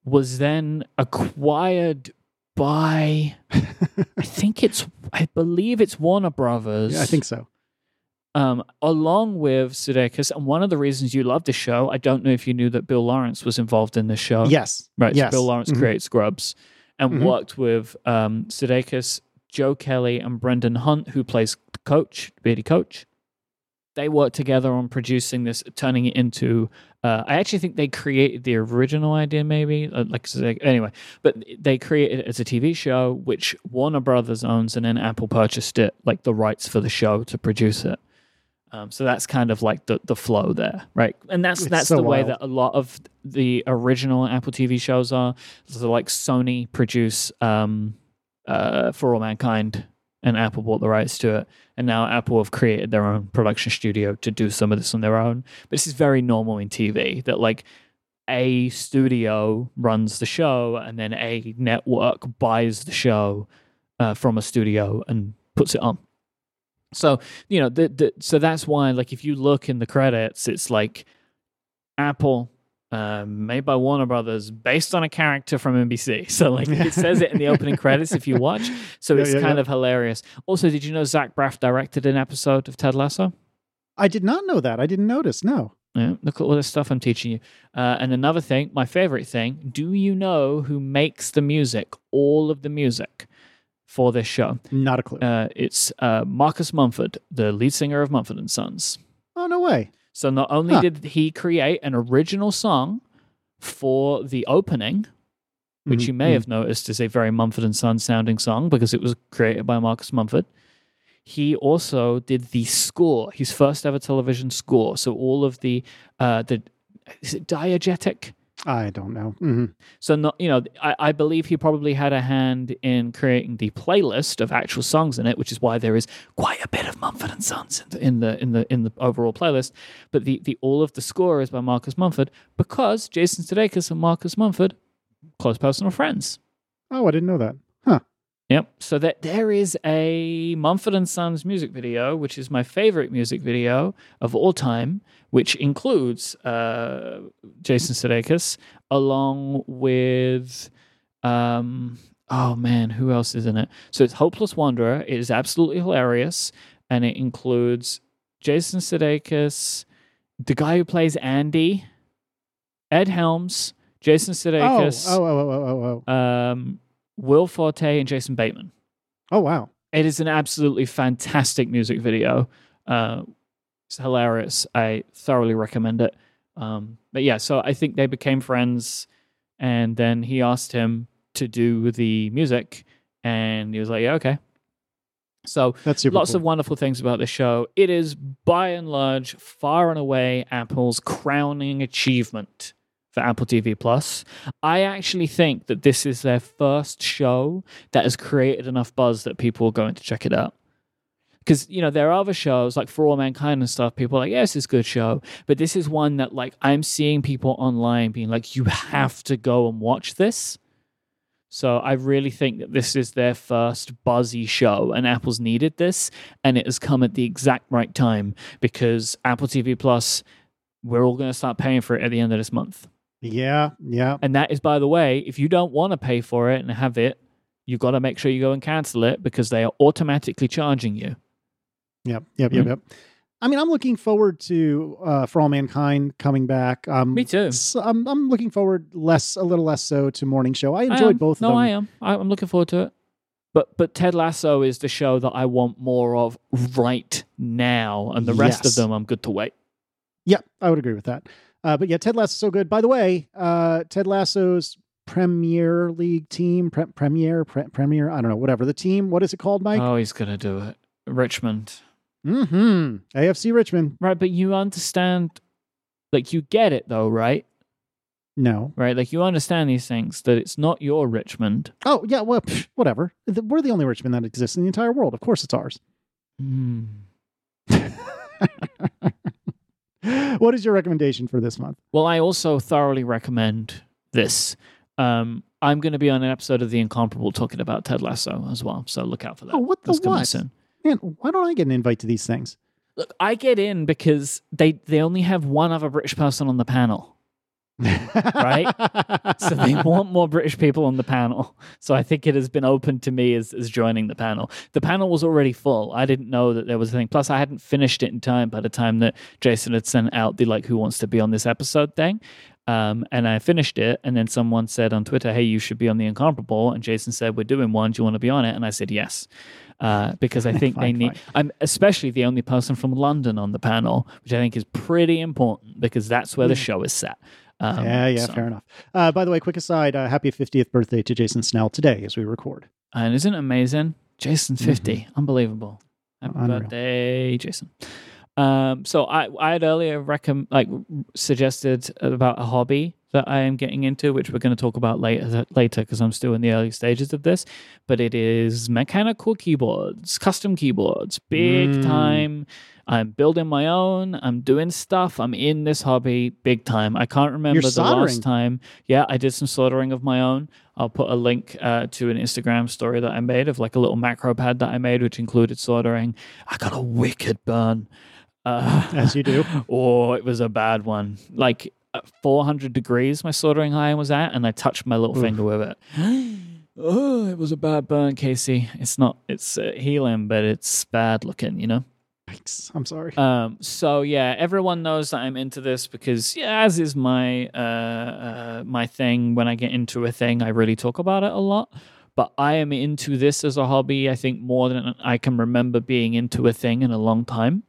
was then acquired by i think it's i believe it's warner brothers. Yeah, i think so um, along with Sudeikis. And one of the reasons you love the show, I don't know if you knew that Bill Lawrence was involved in the show. Yes. Right. Yes. So Bill Lawrence Mhm. created Scrubs and Mhm. worked with um, Sudeikis, Joe Kelly, and Brendan Hunt, who plays Coach, Beardy Coach. They worked together on producing this, turning it into. Uh, I actually think they created the original idea, maybe. Uh, like anyway, but they created it as a TV show, which Warner Brothers owns, and then Apple purchased it, like the rights for the show to produce it. Um, so that's kind of like the, the flow there, right? And that's It's that's so the way wild. that a lot of the original Apple TV shows are. So like Sony produce um, uh, For All Mankind, and Apple bought the rights to it, and now Apple have created their own production studio to do some of this on their own. But this is very normal in TV that like a studio runs the show, and then a network buys the show uh, from a studio and puts it on. So you know, the, the so that's why like if you look in the credits, it's like Apple. Um, made by Warner Brothers, based on a character from NBC. So, like, it says it in the opening credits if you watch. So Yeah, it's yeah, kind yeah. of hilarious. Also, did you know Zach Braff directed an episode of Ted Lasso? I did not know that. I didn't notice. No. Yeah, look at all this stuff I'm teaching you. Uh, and another thing, my favorite thing, do you know who makes the music, all of the music for this show? Not a clue. Uh, it's uh, Marcus Mumford, the lead singer of Mumford and Sons. oh, no way. So not only Huh. did he create an original song for the opening, which Mhm, you may mhm. have noticed is a very Mumford and Sons sounding song because it was created by Marcus Mumford. He also did the score, his first ever television score. So all of the uh, the is it diegetic? I don't know. hmm So not you know, I, I believe he probably had a hand in creating the playlist of actual songs in it, which is why there is quite a bit of Mumford and Sons in the in the in the, in the overall playlist. But the, the all of the score is by Marcus Mumford because Jason Sudeikis and Marcus Mumford close personal friends. Oh, I didn't know that. Yep. So that there is a Mumford and Sons music video, which is my favorite music video of all time, which includes uh, Jason Sudeikis along with um oh man, who else is in it? So it's Hopeless Wanderer. It is absolutely hilarious, and it includes Jason Sudeikis, the guy who plays Andy, Ed Helms, Jason Oh, Sudeikis, oh, oh, oh, oh, oh. um, Will Forte and Jason Bateman. Oh, wow. It is an absolutely fantastic music video. Uh, it's hilarious. I thoroughly recommend it. Um, but yeah, so I think they became friends, and then he asked him to do the music, and he was like, "Yeah, okay." So That's lots cool. of wonderful things about the show. It is by and large, far and away, Apple's crowning achievement for Apple TV Plus. I actually think that this is their first show that has created enough buzz that people are going to check it out. Because you know there are other shows like For All Mankind and stuff. People are like, yes, it's a good show, but this is one that like I'm seeing people online being like, you have to go and watch this. So I really think that this is their first buzzy show, and Apple's needed this, and it has come at the exact right time because Apple TV Plus, we're all going to start paying for it at the end of this month. Yeah, yeah. And that is, by the way, if you don't want to pay for it and have it, you've got to make sure you go and cancel it because they are automatically charging you. Yep, yep, yep, Mhm. yep. I mean, I'm looking forward to uh, For All Mankind coming back. Um, Me too. s- I'm, I'm looking forward less, a little less so to Morning Show. I I enjoyed am. both No, of them. I am. I, I'm looking forward to it. But but Ted Lasso is the show that I want more of right now, and the rest of them I'm good to wait. Yeah, I would agree with that. Uh, but yeah, Ted Lasso's so good. By the way, uh, Ted Lasso's Premier League team, pre- Premier, pre- Premier, I don't know, whatever the team. What is it called, Myke? Oh, he's gonna do it. Richmond. mm-hmm. AFC Richmond. Right, but you understand like you get it though, right? No. Right? Like you understand these things that it's not your Richmond. Oh yeah, well, pff, whatever. We're the only Richmond that exists in the entire world. Of course, it's ours. Hmm. what is your recommendation for this month? Well, I also thoroughly recommend this. Um, I'm going to be on an episode of The Incomparable talking about Ted Lasso as well, so look out for that. Oh, what the That's what? soon. Man, why don't I get an invite to these things? Look, I get in because they they only have one other British person on the panel. Right? so they want more British people on the panel. So I think it has been open to me as, as joining the panel. The panel was already full. I didn't know that there was a thing. Plus, I hadn't finished it in time by the time that Jason had sent out the like who wants to be on this episode thing. Um, and I finished it, and then someone said on Twitter, "Hey, you should be on the Incomparable." And Jason said, "We're doing one. Do you want to be on it?" And I said yes, uh, because I think they need. fine. I'm especially the only person from London on the panel, which I think is pretty important because that's where the show is set. Um, yeah, yeah, so- fair enough. Uh, by the way, quick aside: uh, Happy 50th birthday to Jason Snell today as we record. And isn't it amazing? Jason 50. Unbelievable. Happy Mm-hmm. Unreal. birthday, Jason. Um, so I I had earlier recomm like suggested about a hobby that I am getting into, which we're going to talk about later later because I'm still in the early stages of this. But it is mechanical keyboards, custom keyboards, big Mm. time. I'm building my own. I'm doing stuff. I'm in this hobby big time. I can't remember the last time. Yeah, I did some soldering of my own. I'll put a link uh, to an Instagram story that I made of like a little macro pad that I made, which included soldering. I got a wicked burn. Uh, As you do. oh, it was a bad one. Like at 400 degrees, my soldering iron was at, and I touched my little Oof. finger with it. oh, it was a bad burn, Casey. It's not, it's uh, healing, but it's bad looking, you know? Yikes, I'm sorry. Um, so yeah, everyone knows that I'm into this because yeah, as is my uh, uh my thing. When I get into a thing, I really talk about it a lot. But I am into this as a hobby. I think more than I can remember being into a thing in a long time.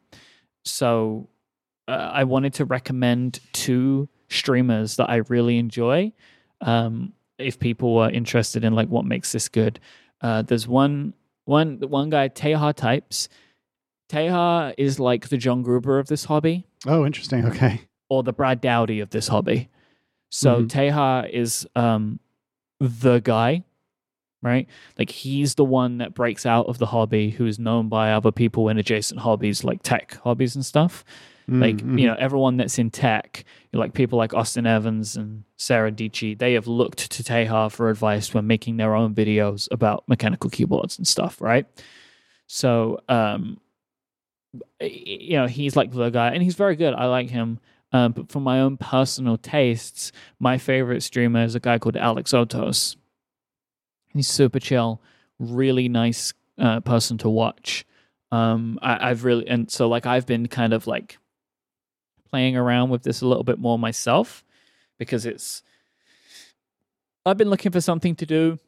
So uh, I wanted to recommend two streamers that I really enjoy. Um, if people are interested in like what makes this good, uh, there's one one one guy Taeha types. Taeha is like the John Gruber of this hobby oh, interesting. Okay. or the Brad Dowdy of this hobby. So Mhm. Taeha is um the guy, right? Like he's the one that breaks out of the hobby who is known by other people in adjacent hobbies like tech hobbies and stuff. Like, Mm, you mhm. know, everyone that's in tech, like people like Austin Evans and Sara Dietschy, they have looked to Taeha for advice when making their own videos about mechanical keyboards and stuff, right? So, um, you know, he's like the guy, and he's very good. I like him. Um, but for my own personal tastes, my favorite streamer is a guy called Alexotos. He's super chill, really nice uh, person to watch. Um, I, I've really and so like I've been kind of like playing around with this a little bit more myself because it's I've been looking for something to do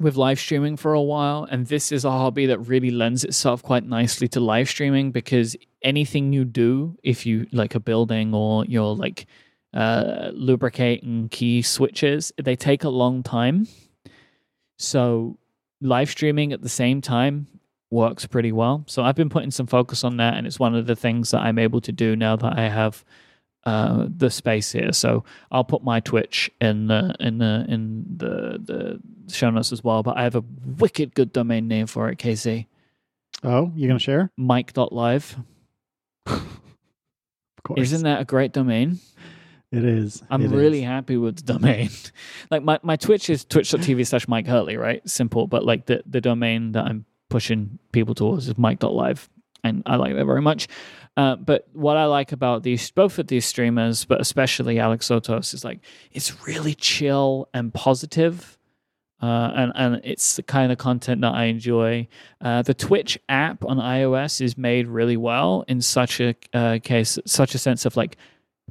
with live streaming for a while and this is a hobby that really lends itself quite nicely to live streaming because anything you do if you like a building or you're like uh lubricating key switches they take a long time so live streaming at the same time works pretty well. So I've been putting some focus on that, and it's one of the things that I'm able to do now that I have uh, the space here. So I'll put my Twitch in the in the in the the show notes as well. But I have a wicked good domain name for it, Casey. Oh, you're gonna share? Myke.live. Of course. Isn't that a great domain? it is. I'm It really is. happy with the domain. like my, my Twitch is twitch.tv slash Myke Hurley, right? Simple. But like the, the domain that I'm pushing people towards is Myke.live. And I like that very much. Uh, but what I like about these, both of these streamers, but especially Alexotos, is like it's really chill and positive. Uh, and and it's the kind of content that I enjoy. Uh, the Twitch app on iOS is made really well in such a uh, case, such a sense of like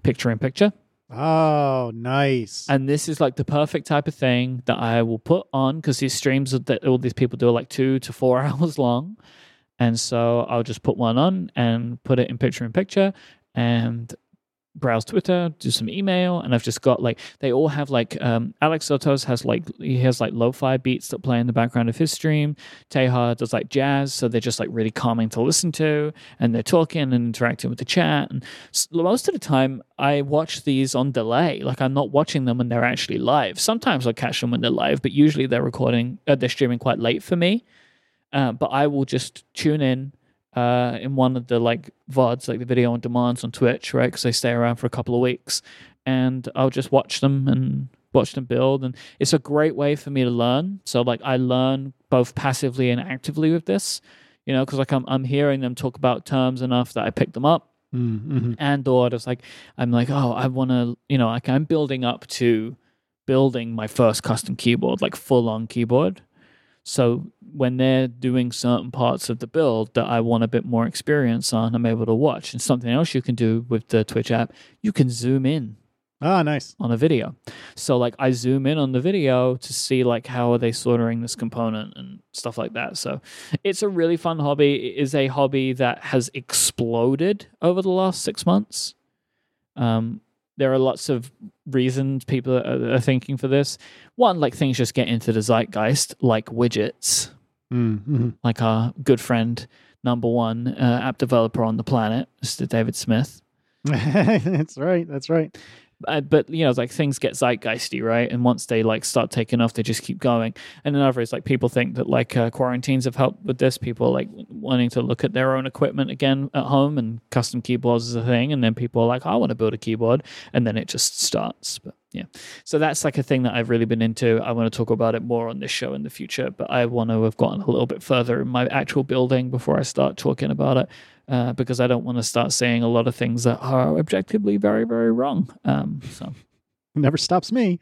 picture in picture. Oh, nice. And this is like the perfect type of thing that I will put on because these streams that all these people do are like two to four hours long. And so I'll just put one on and put it in picture in picture. And browse Twitter, do some email, and I've just got like they all have like um, Alexotos has like he has like lo-fi beats that play in the background of his stream. Taeha does like jazz, so they're just like really calming to listen to, and they're talking and interacting with the chat. And most of the time, I watch these on delay. Like I'm not watching them when they're actually live. Sometimes I catch them when they're live, but usually they're recording, uh, they're streaming quite late for me. Uh, but I will just tune in uh, in one of the like VODs, like the video on demands on Twitch, right? Because they stay around for a couple of weeks, and I'll just watch them and watch them build, and it's a great way for me to learn. So like I learn both passively and actively with this, you know, because like I'm I'm hearing them talk about terms enough that I pick them up, Mm-hmm. and or it's like I'm like, oh, I want to, you know, like I'm building up to building my first custom keyboard, like full on keyboard. So when they're doing certain parts of the build that I want a bit more experience on, I'm able to watch. And something else you can do with the Twitch app, you can zoom in Ah, nice. on a video. So like I zoom in on the video to see like how are they soldering this component and stuff like that. So it's a really fun hobby. It is a hobby that has exploded over the last six months. Um, there are lots of reasons people are, are thinking for this. One, like things just get into the zeitgeist, like widgets, Mm-hmm. like our good friend number one uh, app developer on the planet, Mr. David Smith. that's right. That's right. Uh, but you know, like things get zeitgeisty, right? And once they like start taking off, they just keep going. And another is like people think that like uh, quarantines have helped with this. People like wanting to look at their own equipment again at home, and custom keyboards is a thing. And then people are like, I want to build a keyboard, and then it just starts. But yeah, so that's like a thing that I've really been into. I want to talk about it more on this show in the future, but I want to have gotten a little bit further in my actual building before I start talking about it uh, because I don't want to start saying a lot of things that are objectively very, very wrong. Um, so Never stops me.